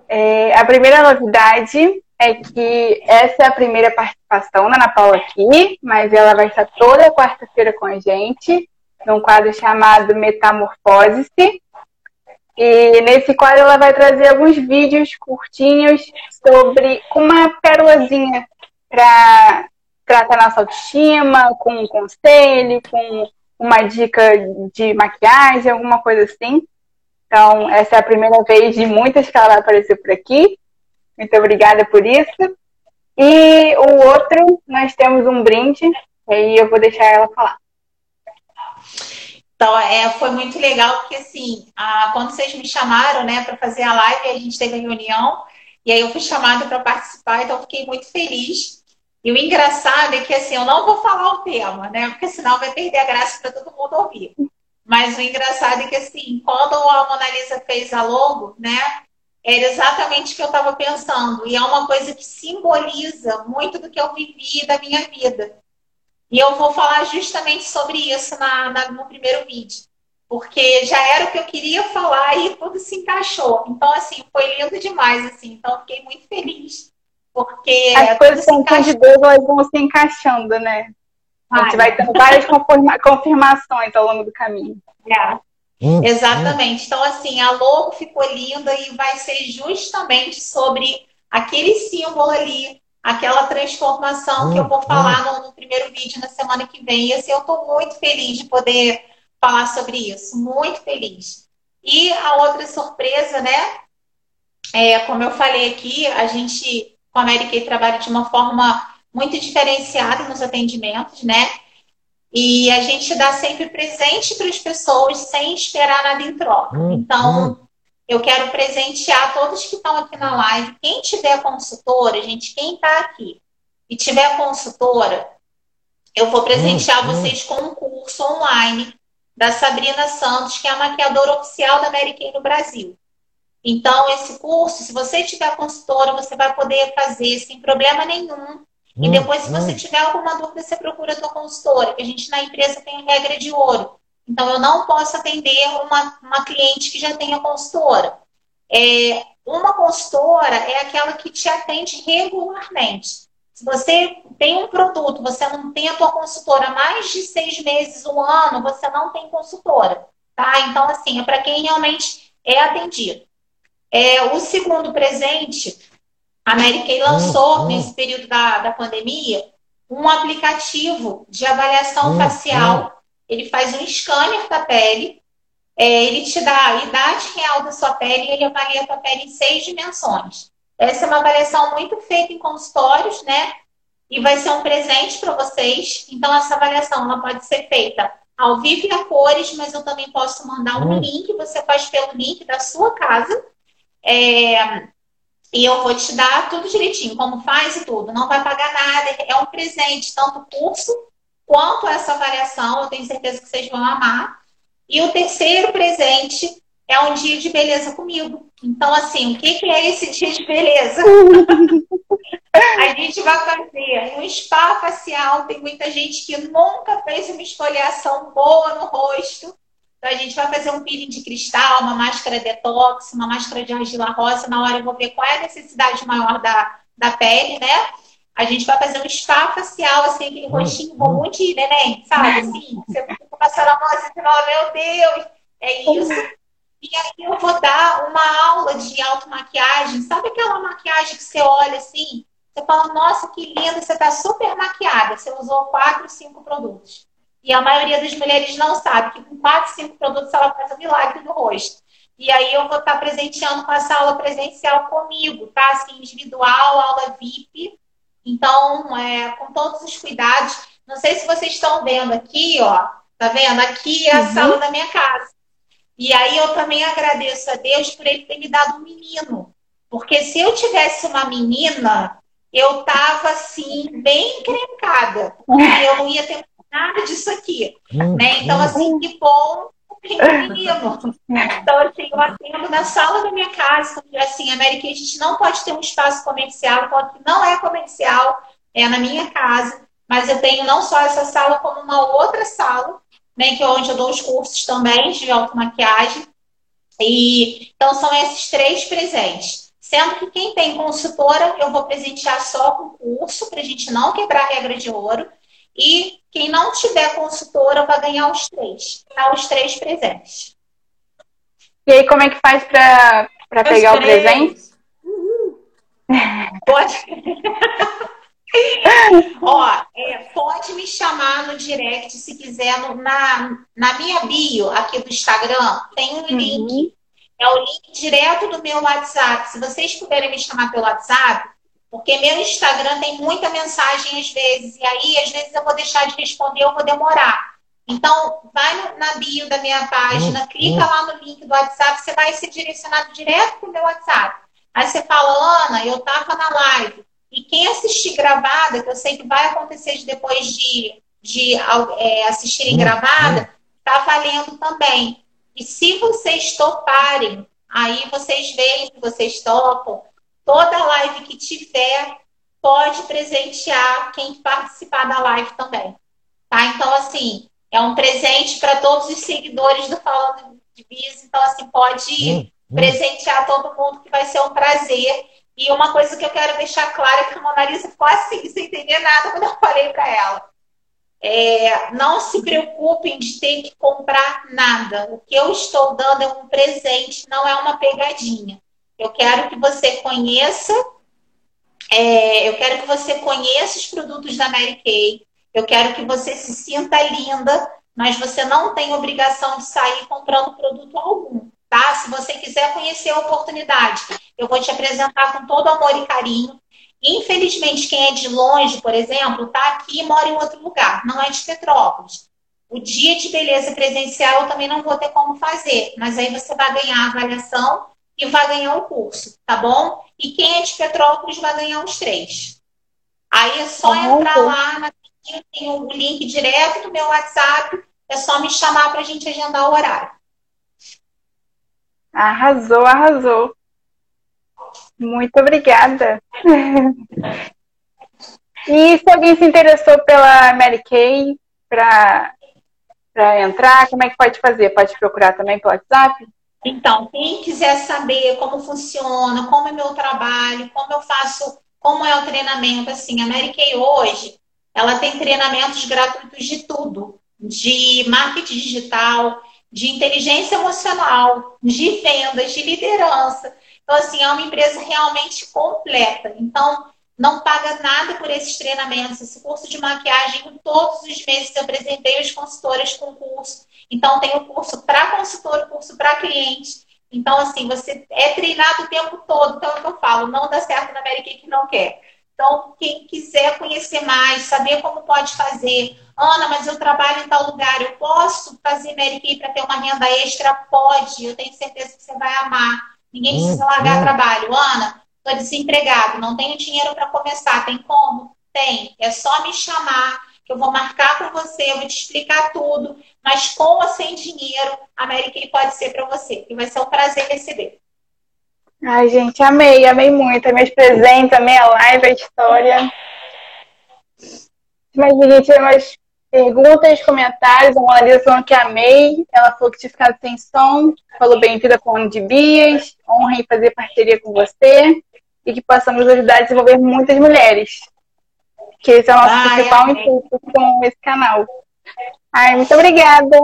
[SPEAKER 3] É, a primeira novidade é que essa é a primeira participação da Ana Paula aqui, mas ela vai estar toda quarta-feira com a gente, num quadro chamado Metamorfose-se. E nesse quadro ela vai trazer alguns vídeos curtinhos sobre uma pérolazinha para tratar nossa autoestima, com um conselho, com uma dica de maquiagem, alguma coisa assim. Então, essa é a primeira vez de muitas que ela vai aparecer por aqui. Muito obrigada por isso. E o outro, nós temos um brinde, e aí eu vou deixar ela falar.
[SPEAKER 4] Então, é, foi muito legal, porque assim, a, quando vocês me chamaram, né, para fazer a live, a gente teve a reunião, e aí eu fui chamada para participar, então fiquei muito feliz. E o engraçado é que assim, eu não vou falar o tema, né? Porque senão vai perder a graça para todo mundo ouvir. Mas o engraçado é que assim, quando a Mona Lisa fez a logo, né? era exatamente o que eu estava pensando. E é uma coisa que simboliza muito do que eu vivi da minha vida. E eu vou falar justamente sobre isso na, na, no primeiro vídeo. Porque já era o que eu queria falar e tudo se encaixou. Então, assim, foi lindo demais, assim. Então, fiquei muito feliz. Porque
[SPEAKER 3] as coisas com de Deus elas vão se encaixando, né? A gente vai tendo várias confirmações ao longo do caminho.
[SPEAKER 4] É. Hum, Exatamente. Hum. Então, assim, a logo ficou linda e vai ser justamente sobre aquele símbolo ali, aquela transformação que eu vou hum, falar no, no primeiro vídeo na semana que vem. E assim, eu estou muito feliz de poder falar sobre isso. Muito feliz. E a outra surpresa, né? É, como eu falei aqui, a gente, com a Mary Kay, trabalha de uma forma muito diferenciada nos atendimentos, né? E a gente dá sempre presente para as pessoas sem esperar nada em troca. Hum, então, hum. eu quero presentear todos que estão aqui na live. Quem tiver consultora, gente, quem está aqui e tiver consultora, eu vou presentear hum, hum, vocês com um curso online da Sabrina Santos, que é a maquiadora oficial da Mary Kay no Brasil. Então, esse curso, se você tiver consultora, você vai poder fazer sem problema nenhum e hum, depois, se você hum. tiver alguma dúvida, você procura a sua consultora, que a gente na empresa tem regra de ouro. Então, eu não posso atender uma, uma cliente que já tenha consultora. É, uma consultora é aquela que te atende regularmente. Se você tem um produto, você não tem a tua consultora mais de seis meses, um ano, você não tem consultora. Tá? Então, assim, é para quem realmente é atendido. É, o segundo presente a Mary Kay lançou, hum, hum. nesse período da, da pandemia, um aplicativo de avaliação hum, facial. Ele faz um scanner da pele, é, ele te dá a idade real da sua pele e ele avalia a sua pele em seis dimensões. Essa é uma avaliação muito feita em consultórios, né? E vai ser um presente para vocês. Então, essa avaliação ela pode ser feita ao vivo e a cores, mas eu também posso mandar um link, você faz pelo link da sua casa. É, e eu vou te dar tudo direitinho, como faz e tudo. Não vai pagar nada, é um presente, tanto o curso quanto essa avaliação. Eu tenho certeza que vocês vão amar. E o terceiro presente é um dia de beleza comigo. Então, assim, o que, que é esse dia de beleza? a gente vai fazer um spa facial. Tem muita gente que nunca fez uma esfoliação boa no rosto. Então, a gente vai fazer um peeling de cristal, uma máscara detox, uma máscara de argila rosa. Na hora eu vou ver qual é a necessidade maior da, da pele, né? A gente vai fazer um spa facial, assim, aquele hum, rostinho bom hum. de neném, sabe? Assim, você fica passando a mão assim, você fala, meu Deus, é isso. E aí eu vou dar uma aula de automaquiagem. Sabe aquela maquiagem que você olha assim? Você fala, nossa, que linda, você tá super maquiada. Você usou quatro, cinco produtos. E a maioria das mulheres não sabe que com quatro, cinco produtos ela faz um milagre no rosto. E aí eu vou estar presenteando com essa aula presencial comigo, tá? Assim, individual, aula VIP. Então, é, com todos os cuidados. Não sei se vocês estão vendo aqui, ó. Tá vendo? Aqui é a uhum. sala da minha casa. E aí eu também agradeço a Deus por ele ter me dado um menino. Porque se eu tivesse uma menina, eu tava assim, bem encrencada. Eu não ia ter nada disso aqui. Hum, né? Então, hum. assim, que bom menino. Então, assim, eu atendo na sala da minha casa, assim, América, a gente não pode ter um espaço comercial, que não é comercial, é na minha casa, mas eu tenho não só essa sala, como uma outra sala, né, que é onde eu dou os cursos também de automaquiagem. E então são esses três presentes. Sendo que quem tem consultora, eu vou presentear só com curso, para a gente não quebrar a regra de ouro. E quem não tiver consultora vai ganhar os três. Tá? Os três presentes.
[SPEAKER 3] E aí, como é que faz para pegar três. o presente?
[SPEAKER 4] Uhum. Pode. Ó, é, pode me chamar no direct se quiser. No, na, na minha bio aqui do Instagram tem um uhum. link. É o link direto do meu WhatsApp. Se vocês puderem me chamar pelo WhatsApp, porque meu Instagram tem muita mensagem às vezes, e aí às vezes eu vou deixar de responder, eu vou demorar. Então, vai na bio da minha página, hum, clica hum. lá no link do WhatsApp, você vai ser direcionado direto para o meu WhatsApp. Aí você fala, Ana, eu estava na live. E quem assistir gravada, que eu sei que vai acontecer depois de, de é, assistirem hum, gravada, está valendo também. E se vocês toparem Aí vocês veem se vocês topam. Toda live que tiver pode presentear quem participar da live também. Tá? Então, assim, é um presente para todos os seguidores do Falando de Bis. Então, assim, pode hum, hum. presentear todo mundo, que vai ser um prazer. E uma coisa que eu quero deixar clara é que a Mona Lisa ficou assim, sem entender nada quando eu falei para ela. É, não se preocupem de ter que comprar nada. O que eu estou dando é um presente, não é uma pegadinha. Eu quero que você conheça, é, eu quero que você conheça os produtos da Mary Kay. Eu quero que você se sinta linda, mas você não tem obrigação de sair comprando produto algum, tá? Se você quiser conhecer a oportunidade, eu vou te apresentar com todo amor e carinho. Infelizmente, quem é de longe, por exemplo, está aqui e mora em outro lugar, não é de Petrópolis. O dia de beleza presencial eu também não vou ter como fazer, mas aí você vai ganhar a avaliação e vai ganhar o curso, tá bom? E quem é de Petrópolis vai ganhar os três. Aí é só tá entrar lá na tem o link direto do meu WhatsApp, é só me chamar para a gente agendar o horário.
[SPEAKER 3] Arrasou, arrasou. Muito obrigada. e se alguém se interessou pela Mary Kay para entrar, como é que pode fazer? Pode procurar também pelo WhatsApp?
[SPEAKER 4] Então, quem quiser saber como funciona, como é meu trabalho, como eu faço, como é o treinamento, assim, a Mary Kay hoje, ela tem treinamentos gratuitos de tudo, de marketing digital, de inteligência emocional, de vendas, de liderança. Então, assim, é uma empresa realmente completa. Então, não paga nada por esses treinamentos. Esse curso de maquiagem, todos os meses eu apresentei as consultoras com curso. Então, tem o curso para consultor, o curso para cliente. Então, assim, você é treinado o tempo todo. Então, é o que eu falo, não dá certo na América que não quer. Então, quem quiser conhecer mais, saber como pode fazer, Ana, mas eu trabalho em tal lugar, eu posso fazer Mary para ter uma renda extra? Pode, eu tenho certeza que você vai amar. Ninguém precisa largar hum. trabalho. Ana, estou desempregado, não tenho dinheiro para começar. Tem como? Tem. É só me chamar, que eu vou marcar para você, eu vou te explicar tudo. Mas com ou sem dinheiro, a Kay pode ser para você. E vai ser um prazer receber.
[SPEAKER 3] Ai, gente, amei, amei muito. Amei os presentes, amei a live, a história. Mas, gente, umas perguntas, comentários. A Mona Lisa falou que amei. Ela falou que tinha ficado sem som. Falou bem-vinda com o de Bias. Honra em fazer parceria com você. E que possamos ajudar a desenvolver muitas mulheres. Que esse é o nosso Ai, principal intuito com esse canal. Ai, muito obrigada.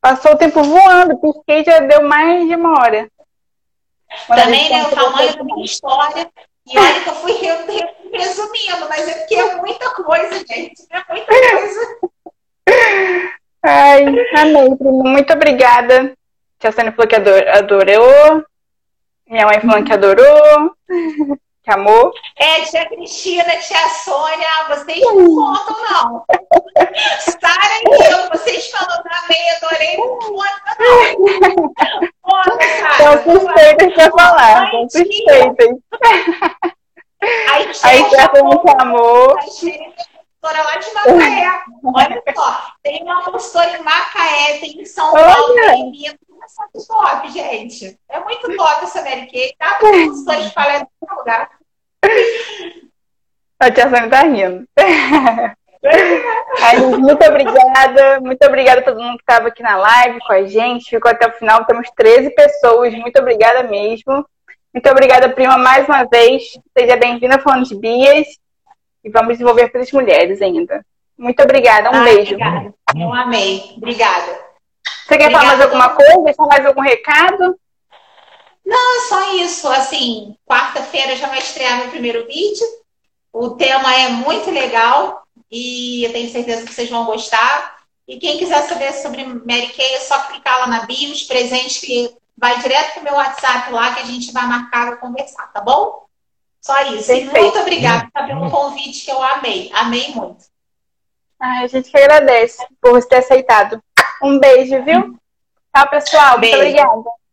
[SPEAKER 3] Passou o tempo voando. Pisquei já deu mais de uma hora.
[SPEAKER 4] Também, né? O tamanho da minha história. E olha que eu fui resumindo, mas é porque é muita coisa, gente. É muita coisa.
[SPEAKER 3] Ai, amei. Muito obrigada. Tia Sônia falou que adorou. Minha mãe falou que adorou. Que amor.
[SPEAKER 4] É, tia Cristina, tia Sônia, vocês não contam, não. Sara e eu, vocês falando amei, adorei, não conta, não. Conta, Sara.
[SPEAKER 3] Estão suspeitas pra falar, estão suspeitas.
[SPEAKER 4] Aí, Aí
[SPEAKER 3] já muito amor.
[SPEAKER 4] Consultora lá de Macaé. Olha só, tem uma consultora em Macaé, tem em São Paulo, tem em Minas. É top, gente. É muito top essa Mary Kay. Cada consultora espalhada em todo lugar.
[SPEAKER 3] A tia Sônia tá rindo. Muito obrigada, muito obrigada a todo mundo que estava aqui na live com a gente, ficou até o final, temos 13 pessoas, muito obrigada mesmo. Muito obrigada, prima, mais uma vez. Seja bem-vinda falando de Bias e vamos desenvolver para as mulheres ainda. Muito obrigada, um beijo.
[SPEAKER 4] Obrigada. Eu amei. Obrigada.
[SPEAKER 3] Você quer obrigada falar mais alguma coisa? Deixar mais algum recado?
[SPEAKER 4] Não, é só isso. Assim, quarta-feira já vai estrear meu primeiro vídeo. O tema é muito legal e eu tenho certeza que vocês vão gostar. E quem quiser saber sobre Mary Kay, é só clicar lá na bio, os presentes que vai direto pro meu WhatsApp lá que a gente vai marcar para conversar, tá bom? Só isso. E muito obrigada pelo convite que eu amei. Amei muito.
[SPEAKER 3] Ai, a gente que agradece por você ter aceitado. Um beijo, viu? Tchau, pessoal. Beijo. Muito obrigada.